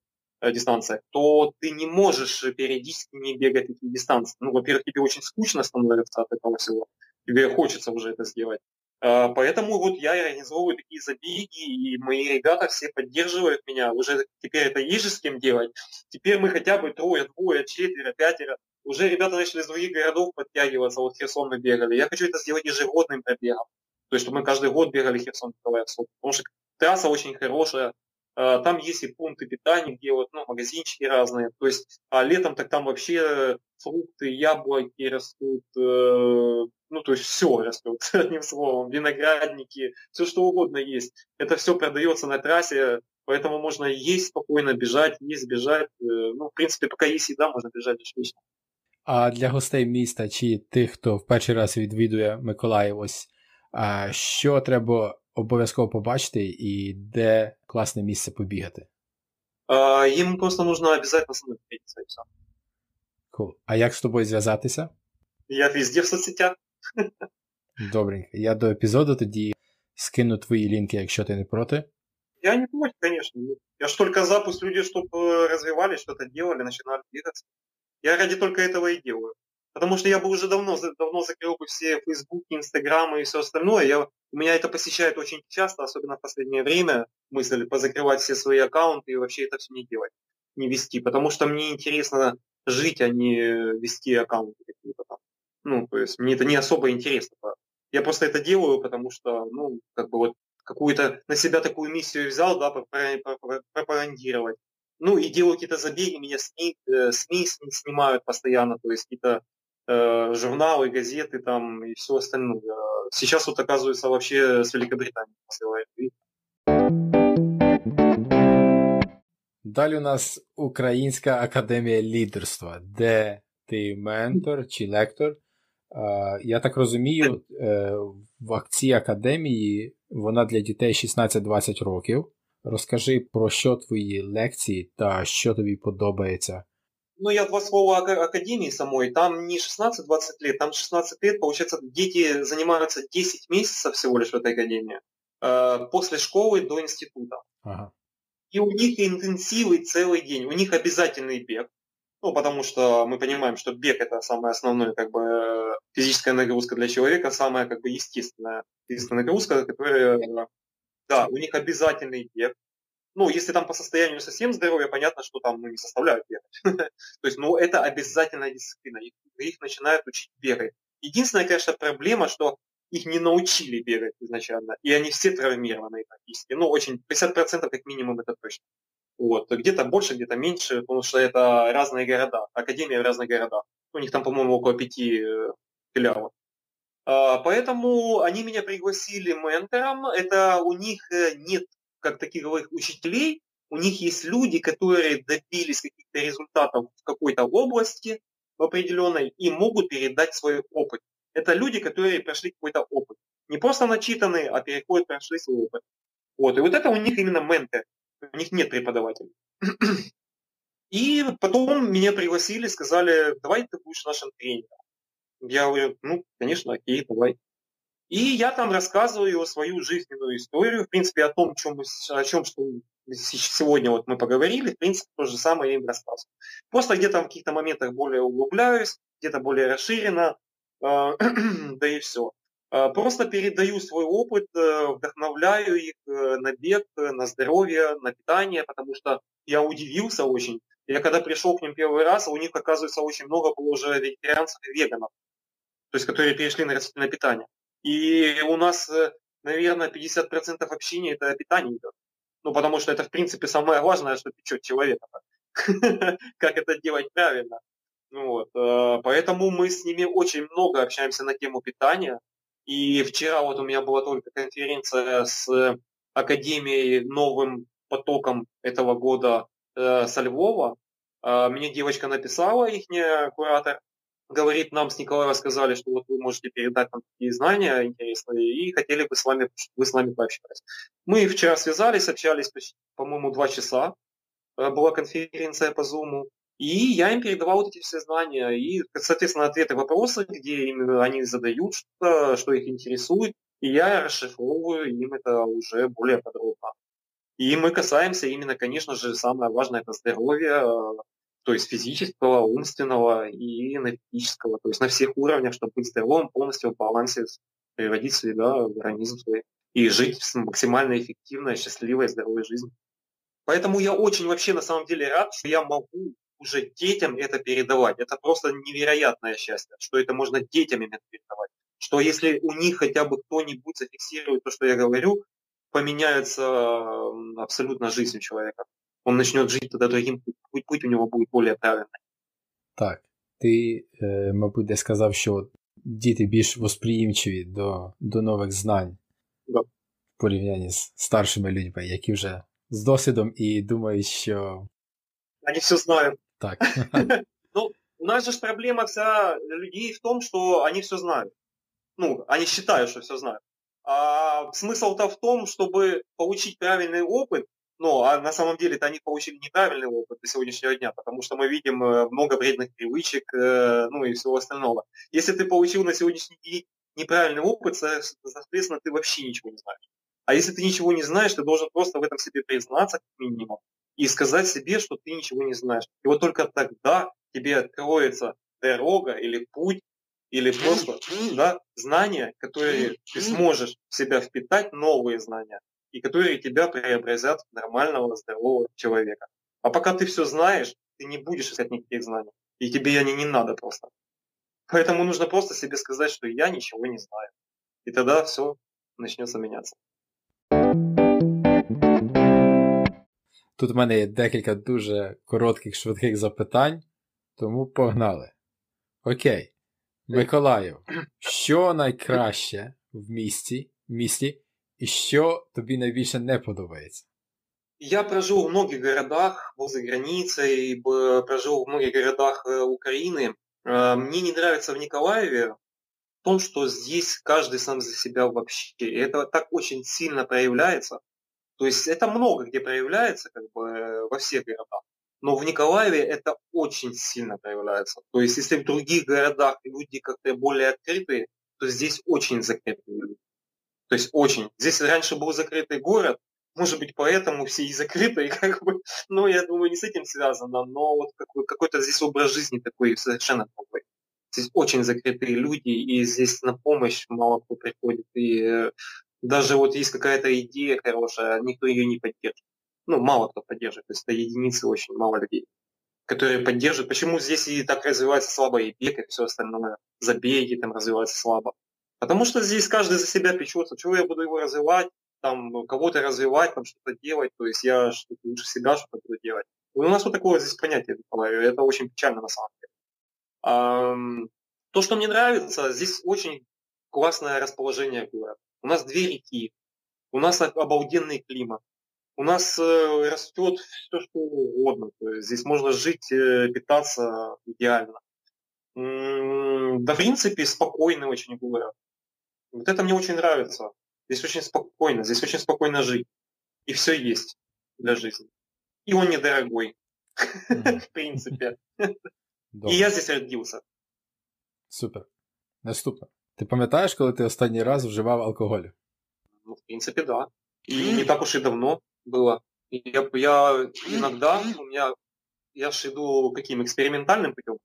S2: Э, дистанциях, то ты не можешь периодически не бегать такие дистанции. Ну, во-первых, тебе очень скучно становится от этого всего. тебе хочется уже это сделать. А, поэтому вот я организовываю такие забеги, и мои ребята все поддерживают меня. Уже теперь это есть же с кем делать. Теперь мы хотя бы трое, двое, четверо, пятеро. Уже ребята начали из других городов подтягиваться. Вот Херсон мы бегали. Я хочу это сделать ежегодным пробегом. То есть, чтобы мы каждый год бегали Херсон Николаевск. Потому что трасса очень хорошая. А, там есть и пункты питания, где вот, ну, магазинчики разные. То есть, а летом так там вообще фрукты, яблоки растут, э, ну, то есть все растет, одним словом, виноградники, все что угодно есть. Это все продается на трассе, поэтому можно есть спокойно, бежать, есть, бежать. Э, ну, в принципе, пока есть еда, можно бежать вечно.
S1: А для гостей міста чи тих, хто в перший раз відвідує Миколаїв, ось що треба обов'язково побачити і де класне місце побігати?
S2: А, їм просто нужно обязательно со мной встретиться и все.
S1: Cool. А як з тобою зв'язатися?
S2: Я везде в соцсетях.
S1: Добренько. Я до епізоду тоді скину твої лінки, якщо ти не проти.
S2: Я не против, конечно. Я ж только запуск люди, чтобы развивались, что-то делали, начинали двигаться. Я ради только этого и делаю. Потому что я бы уже давно, давно закрыл бы все Фейсбуки, Инстаграмы и все остальное. Я, меня это посещает очень часто, особенно в последнее время, мысль позакрывать все свои аккаунты и вообще это все не делать, не вести. Потому что мне интересно жить, а не вести аккаунты какие-то там. Ну, то есть мне это не особо интересно. Я просто это делаю, потому что, ну, как бы вот какую-то на себя такую миссию взял, да, пропагандировать. Ну, и делаю какие-то забеги, меня СМИ, э, СМИ снимают постоянно, то есть какие-то э, журналы, газеты там и все остальное. Сейчас вот оказывается вообще с Великобританией посылает.
S1: Далі у нас Українська академія лідерства, де ти ментор чи лектор. Я так розумію, е, в акції академії вона для дітей 16-20 років. Розкажи про що твої лекції та що тобі подобається.
S2: Ну, я два слова о академии самой. Там не 16-20 лет, там 16 лет, получается, дети занимаются 10 месяцев всего лишь в этой академии. Э, после школы до института. Ага. И у них интенсивы целый день. У них обязательный бег. Ну, потому что мы понимаем, что бег это самая основная как бы физическая нагрузка для человека, самая как бы естественная физическая нагрузка, которая, да, у них обязательный бег. Ну, если там по состоянию совсем здоровья, понятно, что там ну, не составляют бегать. То есть, ну, это обязательная дисциплина. Их, их начинают учить бегать. Единственная, конечно, проблема, что их не научили бегать изначально, и они все травмированы практически. Ну, очень, 50% как минимум это точно. Вот. Где-то больше, где-то меньше, потому что это разные города, академия в разных городах. У них там, по-моему, около пяти э, филиалов. А, поэтому они меня пригласили ментором. Это у них э, нет как таких учителей, у них есть люди, которые добились каких-то результатов в какой-то области в определенной и могут передать свой опыт. Это люди, которые прошли какой-то опыт. Не просто начитанные, а переходят, прошли свой опыт. Вот. И вот это у них именно ментор. У них нет преподавателей. И потом меня пригласили, сказали, давай ты будешь нашим тренером. Я говорю, ну, конечно, окей, давай. И я там рассказываю свою жизненную историю, в принципе, о том, чем мы, о чем что сегодня вот мы поговорили, в принципе, то же самое я им рассказываю. Просто где-то в каких-то моментах более углубляюсь, где-то более расширенно, а, да и все. А, просто передаю свой опыт, э, вдохновляю их э, на бег, на здоровье, на питание, потому что я удивился очень. Я когда пришел к ним первый раз, у них, оказывается, очень много было уже вегетарианцев и веганов, то есть которые перешли на растительное питание. И у нас, э, наверное, 50% общения это питание идет. Ну, потому что это, в принципе, самое важное, что печет человека. Как это делать правильно. Ну вот. Э, поэтому мы с ними очень много общаемся на тему питания. И вчера вот у меня была только конференция с Академией новым потоком этого года э, со Львова. Э, мне девочка написала, их куратор, говорит, нам с Николаем сказали, что вот вы можете передать нам такие знания интересные, и хотели бы с вами, вы с нами пообщались. Мы вчера связались, общались, по-моему, два часа. Была конференция по Zoom. И я им передавал вот эти все знания, и, соответственно, ответы, вопросы, где им, они задают что-то, что их интересует, и я расшифровываю им это уже более подробно. И мы касаемся именно, конечно же, самое важное – это здоровье, то есть физического, умственного и энергетического, то есть на всех уровнях, чтобы быть здоровым, полностью в балансе, приводить себя в организм свой и жить максимально эффективной, счастливой, здоровой жизнью. Поэтому я очень вообще на самом деле рад, что я могу уже детям это передавать. Это просто невероятное счастье, что это можно детям именно передавать. Что если у них хотя бы кто-нибудь зафиксирует то, что я говорю, поменяется абсолютно жизнь человека Он начнет жить тогда другим путь, путь у него будет более правильный.
S1: Так, ти, е, мабуть, десь сказав, що діти більш восприємчиві до, до нових знань
S2: да.
S1: в порівнянні з старшими людьми, які вже з досвідом і думають, що.
S2: Они все знают.
S1: Так.
S2: Ну, у нас же проблема вся людей в том, что они все знают. Ну, они считают, что все знают. А смысл-то в том, чтобы получить правильный опыт, ну, а на самом деле-то они получили неправильный опыт до сегодняшнего дня, потому что мы видим э, много вредных привычек, э, ну и всего остального. Если ты получил на сегодняшний день неправильный опыт, соответственно, ты вообще ничего не знаешь. А если ты ничего не знаешь, ты должен просто в этом себе признаться, как минимум, и сказать себе, что ты ничего не знаешь. И вот только тогда тебе откроется дорога или путь, или просто да, знания, которые ты сможешь в себя впитать, новые знания, и которые тебя преобразят в нормального, здорового человека. А пока ты все знаешь, ты не будешь искать никаких знаний. И тебе они не надо просто. Поэтому нужно просто себе сказать, что я ничего не знаю. И тогда все начнется меняться.
S1: Тут в мене є декілька дуже коротких, швидких запитань, тому погнали. Окей. Миколаїв, що найкраще в місті, в місті і що тобі найбільше не подобається?
S2: Я прожил в многих городах возле границы, и прожил в многих городах э, Украины. Э, мне не нравится в Николаеве в том, что здесь каждый сам за себя вообще. И это так очень сильно проявляется. То есть это много где проявляется, как бы во всех городах. Но в Николаеве это очень сильно проявляется. То есть если в других городах люди как-то более открытые, то здесь очень закрытые люди. То есть очень. Здесь раньше был закрытый город, может быть, поэтому все и закрытые, как бы, ну, я думаю, не с этим связано, но вот какой- какой-то здесь образ жизни такой совершенно другой. Здесь очень закрытые люди, и здесь на помощь мало кто приходит, и э, даже вот есть какая-то идея хорошая, никто ее не поддержит. Ну, мало кто поддерживает, то есть это единицы очень мало людей, которые поддерживают. Почему здесь и так развивается слабо и бег, и все остальное, забеги там развиваются слабо? Потому что здесь каждый за себя печется. Чего я буду его развивать, там, кого-то развивать, там, что-то делать, то есть я что-то лучше себя что-то буду делать. У нас вот такое здесь понятие в это очень печально на самом деле. А, то, что мне нравится, здесь очень классное расположение города. У нас две реки, у нас обалденный климат, у нас э, растет все, что угодно. То есть здесь можно жить, э, питаться идеально Да, в принципе, спокойный очень город. Вот это мне очень нравится. Здесь очень спокойно, здесь очень спокойно жить. И все есть для жизни. И он недорогой, в принципе. І я здесь родився.
S1: Супер. Наступне. Ти пам'ятаєш, коли ти останній раз вживав алкоголь?
S2: Ну, в принципе, да. И не так уж и давно было. Я, я иногда, у меня, я же иду каким экспериментальным путем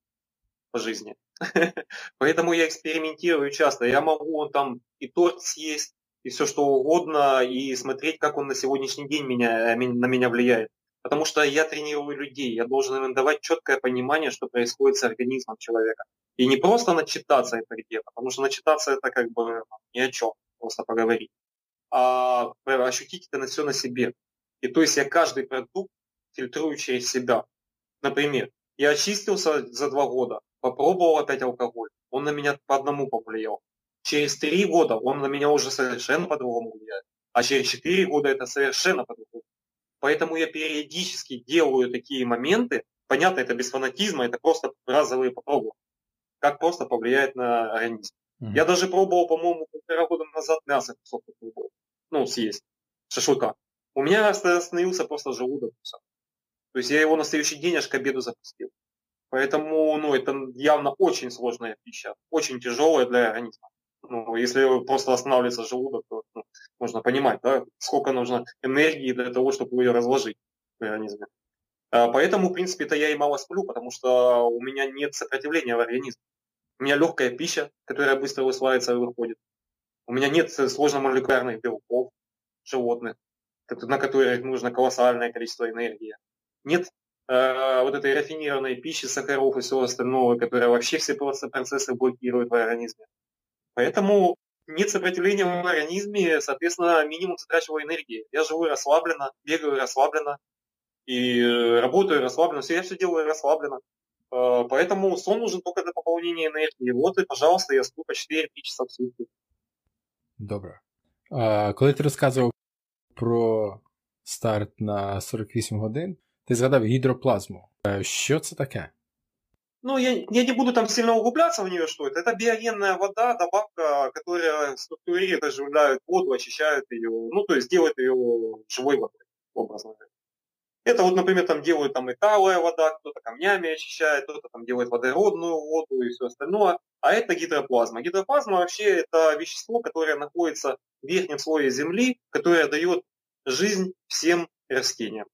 S2: по жизни. Поэтому я экспериментирую часто. Я могу там и торт съесть, и все что угодно, и смотреть, как он на сегодняшний день меня, на меня влияет. Потому что я тренирую людей, я должен им давать четкое понимание, что происходит с организмом человека. И не просто начитаться это где потому что начитаться это как бы ну, ни о чем, просто поговорить, а ощутить это на все на себе. И то есть я каждый продукт фильтрую через себя. Например, я очистился за два года, попробовал опять алкоголь, он на меня по одному повлиял. Через три года он на меня уже совершенно по-другому влияет. А через четыре года это совершенно по-другому. Поэтому я периодически делаю такие моменты. Понятно, это без фанатизма, это просто разовые попробования. Как просто повлияет на организм. Mm-hmm. Я даже пробовал, по-моему, полтора года назад мясо кусок попробовал. Ну, съесть. Шашлыка. У меня остановился просто желудок. То есть я его на следующий день аж к обеду запустил. Поэтому, ну, это явно очень сложная пища, очень тяжелая для организма. Ну, если просто останавливается желудок, то ну, можно понимать, да, сколько нужно энергии для того, чтобы ее разложить в организме. Поэтому, в принципе, это я и мало сплю, потому что у меня нет сопротивления в организме. У меня легкая пища, которая быстро усваивается и выходит. У меня нет сложномолекулярных белков животных, на которые нужно колоссальное количество энергии. Нет э, вот этой рафинированной пищи, сахаров и всего остального, которая вообще все процессы блокирует в организме. Поэтому нет сопротивления в организме, соответственно, минимум затрачиваю энергии. Я живу расслабленно, бегаю расслабленно, и работаю расслабленно, все, я все делаю расслабленно. Э, поэтому сон нужен только для пополнения энергии. Вот и, пожалуйста, я сплю по 4-5 часа в сутки.
S1: Добре. А, Коли ти розказував про старт на 48 годин, ти згадав гідроплазму. Що це таке?
S2: Ну, я, я не буду там сильно углубляться в нее, что это. Это биогенная вода, добавка, которая структурирует, оживляет воду, очищает ее, ну, то есть делает ее живой водой, образно говоря. Это вот, например, там делают там и талая вода, кто-то камнями очищает, кто-то там делает водородную воду и все остальное. А это гидроплазма. Гидроплазма вообще это вещество, которое находится в верхнем слое земли, которое дает жизнь всем растениям.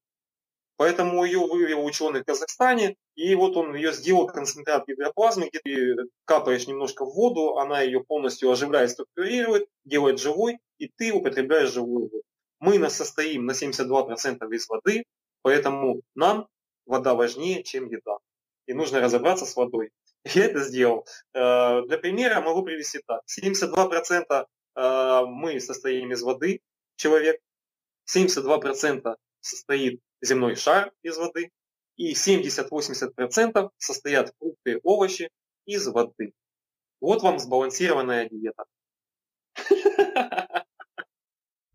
S2: Поэтому ее вывел ученый в Казахстане, и вот он ее сделал концентрат гидроплазмы, где ты капаешь немножко в воду, она ее полностью оживляет, структурирует, делает живой, и ты употребляешь живую воду. Мы нас состоим на 72% из воды, Поэтому нам вода важнее, чем еда. И нужно разобраться с водой. Я это сделал. Э, для примера могу привести так. 72% э, мы состоим из воды, человек. 72% состоит земной шар из воды. И 70-80% состоят фрукты и овощи из воды. Вот вам сбалансированная диета.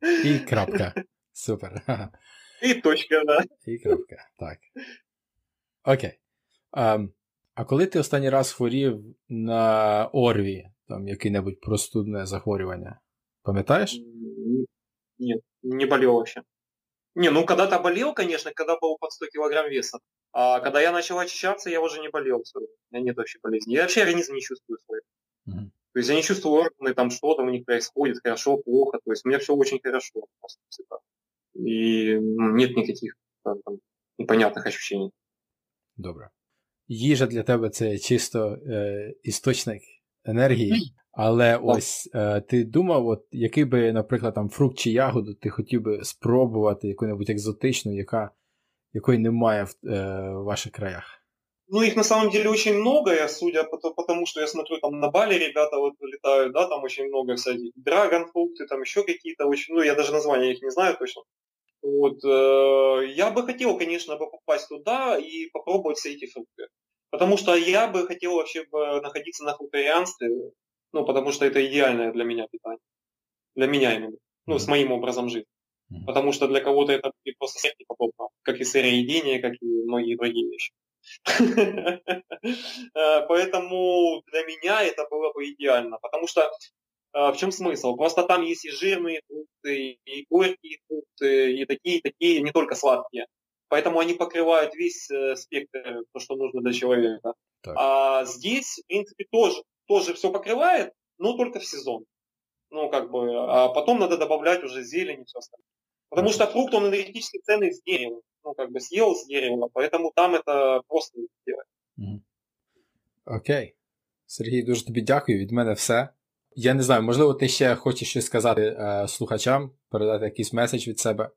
S1: И крапка. Супер.
S2: І точка, да.
S1: І крапка, так. Окей. А, а коли ти останній раз хворів на Орві, там яке-небудь простудне захворювання, пам'ятаєш?
S2: Нет, не болел вообще. Не, ну когда-то болел, конечно, когда был под 100 килограмм веса. А когда я начал очищаться, я уже не болел. У меня нет вообще болезни. Я вообще организм не чувствую свой. То есть я не чувствую органы, там что-то у них происходит, хорошо, плохо. То есть у меня все очень хорошо. Всегда и ну, нет никаких там, непонятних ощущений.
S1: Добре. Їжа для тебе це чисто е, істочник енергії, але ось е, ти думав, от який би, наприклад, там фрукт чи ягоду ти хотів би спробувати яку-небудь екзотичну, яка, якої немає в, е, в ваших краях?
S2: Ну, их на самом деле очень много, я судя по, по тому, что я смотрю, там на Бали ребята вот летают, да, там очень много всяких драгонфрукты, там еще какие-то очень, ну, я даже названия их не знаю точно. Вот, э, я бы хотел, конечно, бы попасть туда и попробовать все эти фрукты. Потому что я бы хотел вообще находиться на фрукторианстве, ну, потому что это идеальное для меня питание. Для меня именно. Ну, с моим образом жизни. Потому что для кого-то это просто смерти подобно, как и сыроедение, как и многие другие вещи. Э, поэтому для меня это было бы идеально. Потому что а, в чем смысл? Просто там есть и жирные фрукты, и горькие фрукты, и такие, и такие, не только сладкие. Поэтому они покрывают весь э, спектр, то, что нужно для человека. Так. А здесь, в принципе, тоже, тоже все покрывает, но только в сезон. Ну, как бы, а потом надо добавлять уже зелень и все остальное. Потому что фрукт, он энергетически ценный с дерева. Ну, как бы съел с дерева, поэтому там это просто делать.
S1: Окей. Okay. Сергій, дуже тобі дякую. Від мене все. Я не знаю, можливо, ти ще хочеш щось сказати е, слухачам, передати якийсь меседж від себе.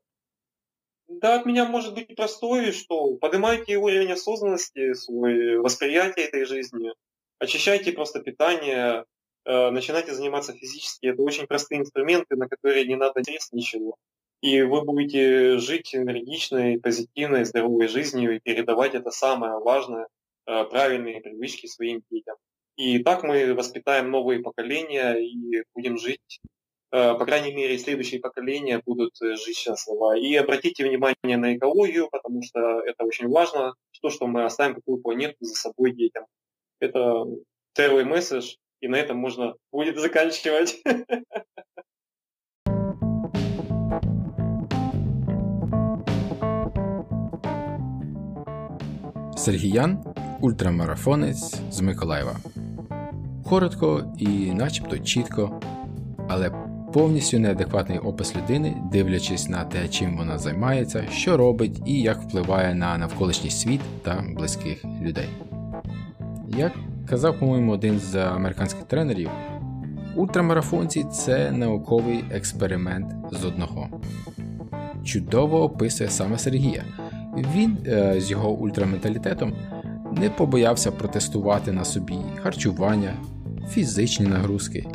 S2: Да, от меня может быть простое, что поднимайте уровень осознанности, свой восприятие этой жизни, очищайте просто питание, э, начинайте заниматься физически. Это очень простые инструменты, на которые не надо средств ничего. И вы будете жить энергичной, позитивной, здоровой жизнью и передавать это самое важное, э, правильные привычки своим детям. И так мы воспитаем новые поколения и будем жить, по крайней мере, следующие поколения будут э, жить счастливо. И обратите внимание на экологию, потому что это очень важно, то, что мы оставим какую планету за собой детям. Это первый месседж, и на этом можно будет заканчивать.
S1: Сергіян ультрамарафонець з Миколаєва. Коротко і начебто чітко, але повністю неадекватний опис людини, дивлячись на те, чим вона займається, що робить і як впливає на навколишній світ та близьких людей. Як казав, по-моєму, один з американських тренерів, ультрамарафонці це науковий експеримент з одного. Чудово описує саме Сергія. Він е, з його ультраменталітетом не побоявся протестувати на собі харчування, фізичні нагрузки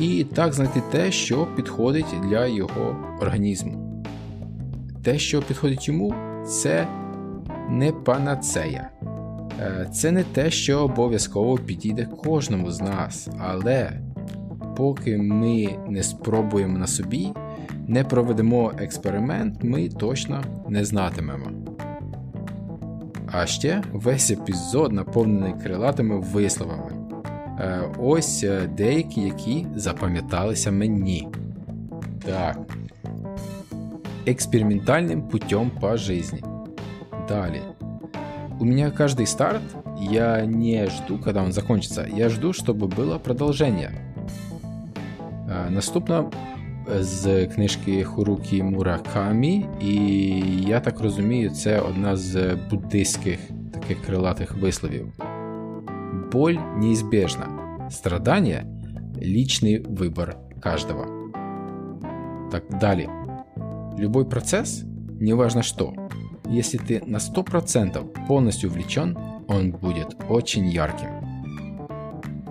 S1: і так знайти те, що підходить для його організму. Те, що підходить йому, це не панацея. Е, це не те, що обов'язково підійде кожному з нас, але поки ми не спробуємо на собі, не проведемо експеримент, ми точно не знатимемо. А ще весь епізод наповнений крилатими висловами. Е, ось е, деякі, які запам'яталися мені. Так. Экспериментальным путем по жизни. Далее. У меня каждый старт, я не жду, когда он закончится, я жду, чтобы было продолжение. Е, наступна з книжки Хурукі Муракамі, і я так розумію, це одна з буддистських таких крилатих висловів. Боль неизбежна. Страдание – личный выбор каждого. Так, далее. Любой процесс, неважно что, если ты на 100% полностью увлечен, он будет очень ярким.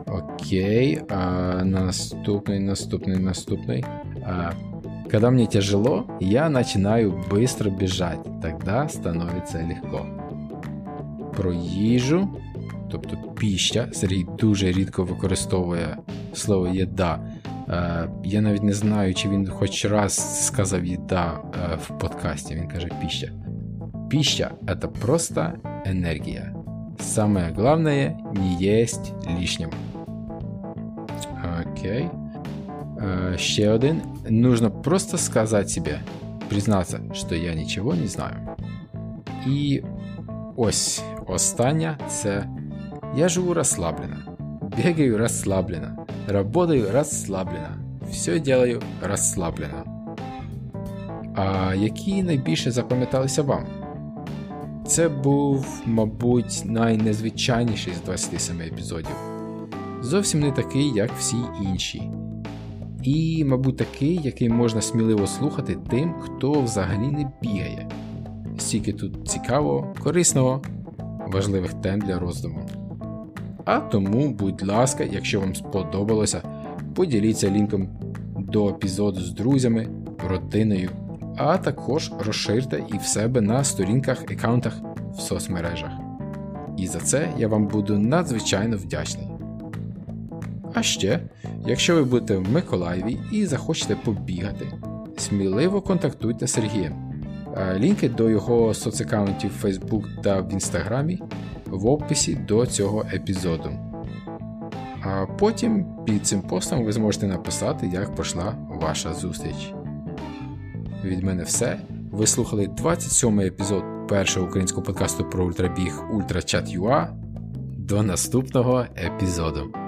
S1: Окей, а наступный, наступный, наступный. А, когда мне тяжело, я начинаю быстро бежать, тогда становится легко. Про їжу, тобто піща, Сергій дуже рідко використовує слово їда. А, я навіть не знаю, чи він хоч раз сказав їда в подкасті. Він каже піща. Пища – это просто энергия. Самое главное – не есть лишнего. Окей. Э, ще один. Нужно просто сказать себе, признаться, що я нічого не знаю. І ось остання це я живу розслаблено, бегаю розслаблено, работаю розслаблено, все делаю розслаблено. А які найбільше запам'яталися вам? Це був, мабуть, найнезвичайніший з 27 епізодів. Зовсім не такий, як всі інші. І, мабуть, такий, який можна сміливо слухати тим, хто взагалі не бігає. Стільки тут цікавого, корисного, важливих тем для роздуму. А тому, будь ласка, якщо вам сподобалося, поділіться лінком до епізоду з друзями, родиною, а також розширте і в себе на сторінках аккаунтах в соцмережах. І за це я вам буду надзвичайно вдячний. А ще, якщо ви будете в Миколаєві і захочете побігати, сміливо контактуйте Сергієм. Лінки до його соцаккаунтів в Facebook та в Інстаграмі в описі до цього епізоду. А потім під цим постом ви зможете написати, як пройшла ваша зустріч. Від мене все. Ви слухали 27 й епізод першого українського подкасту про ультрабіг UltraChat.ua. До наступного епізоду.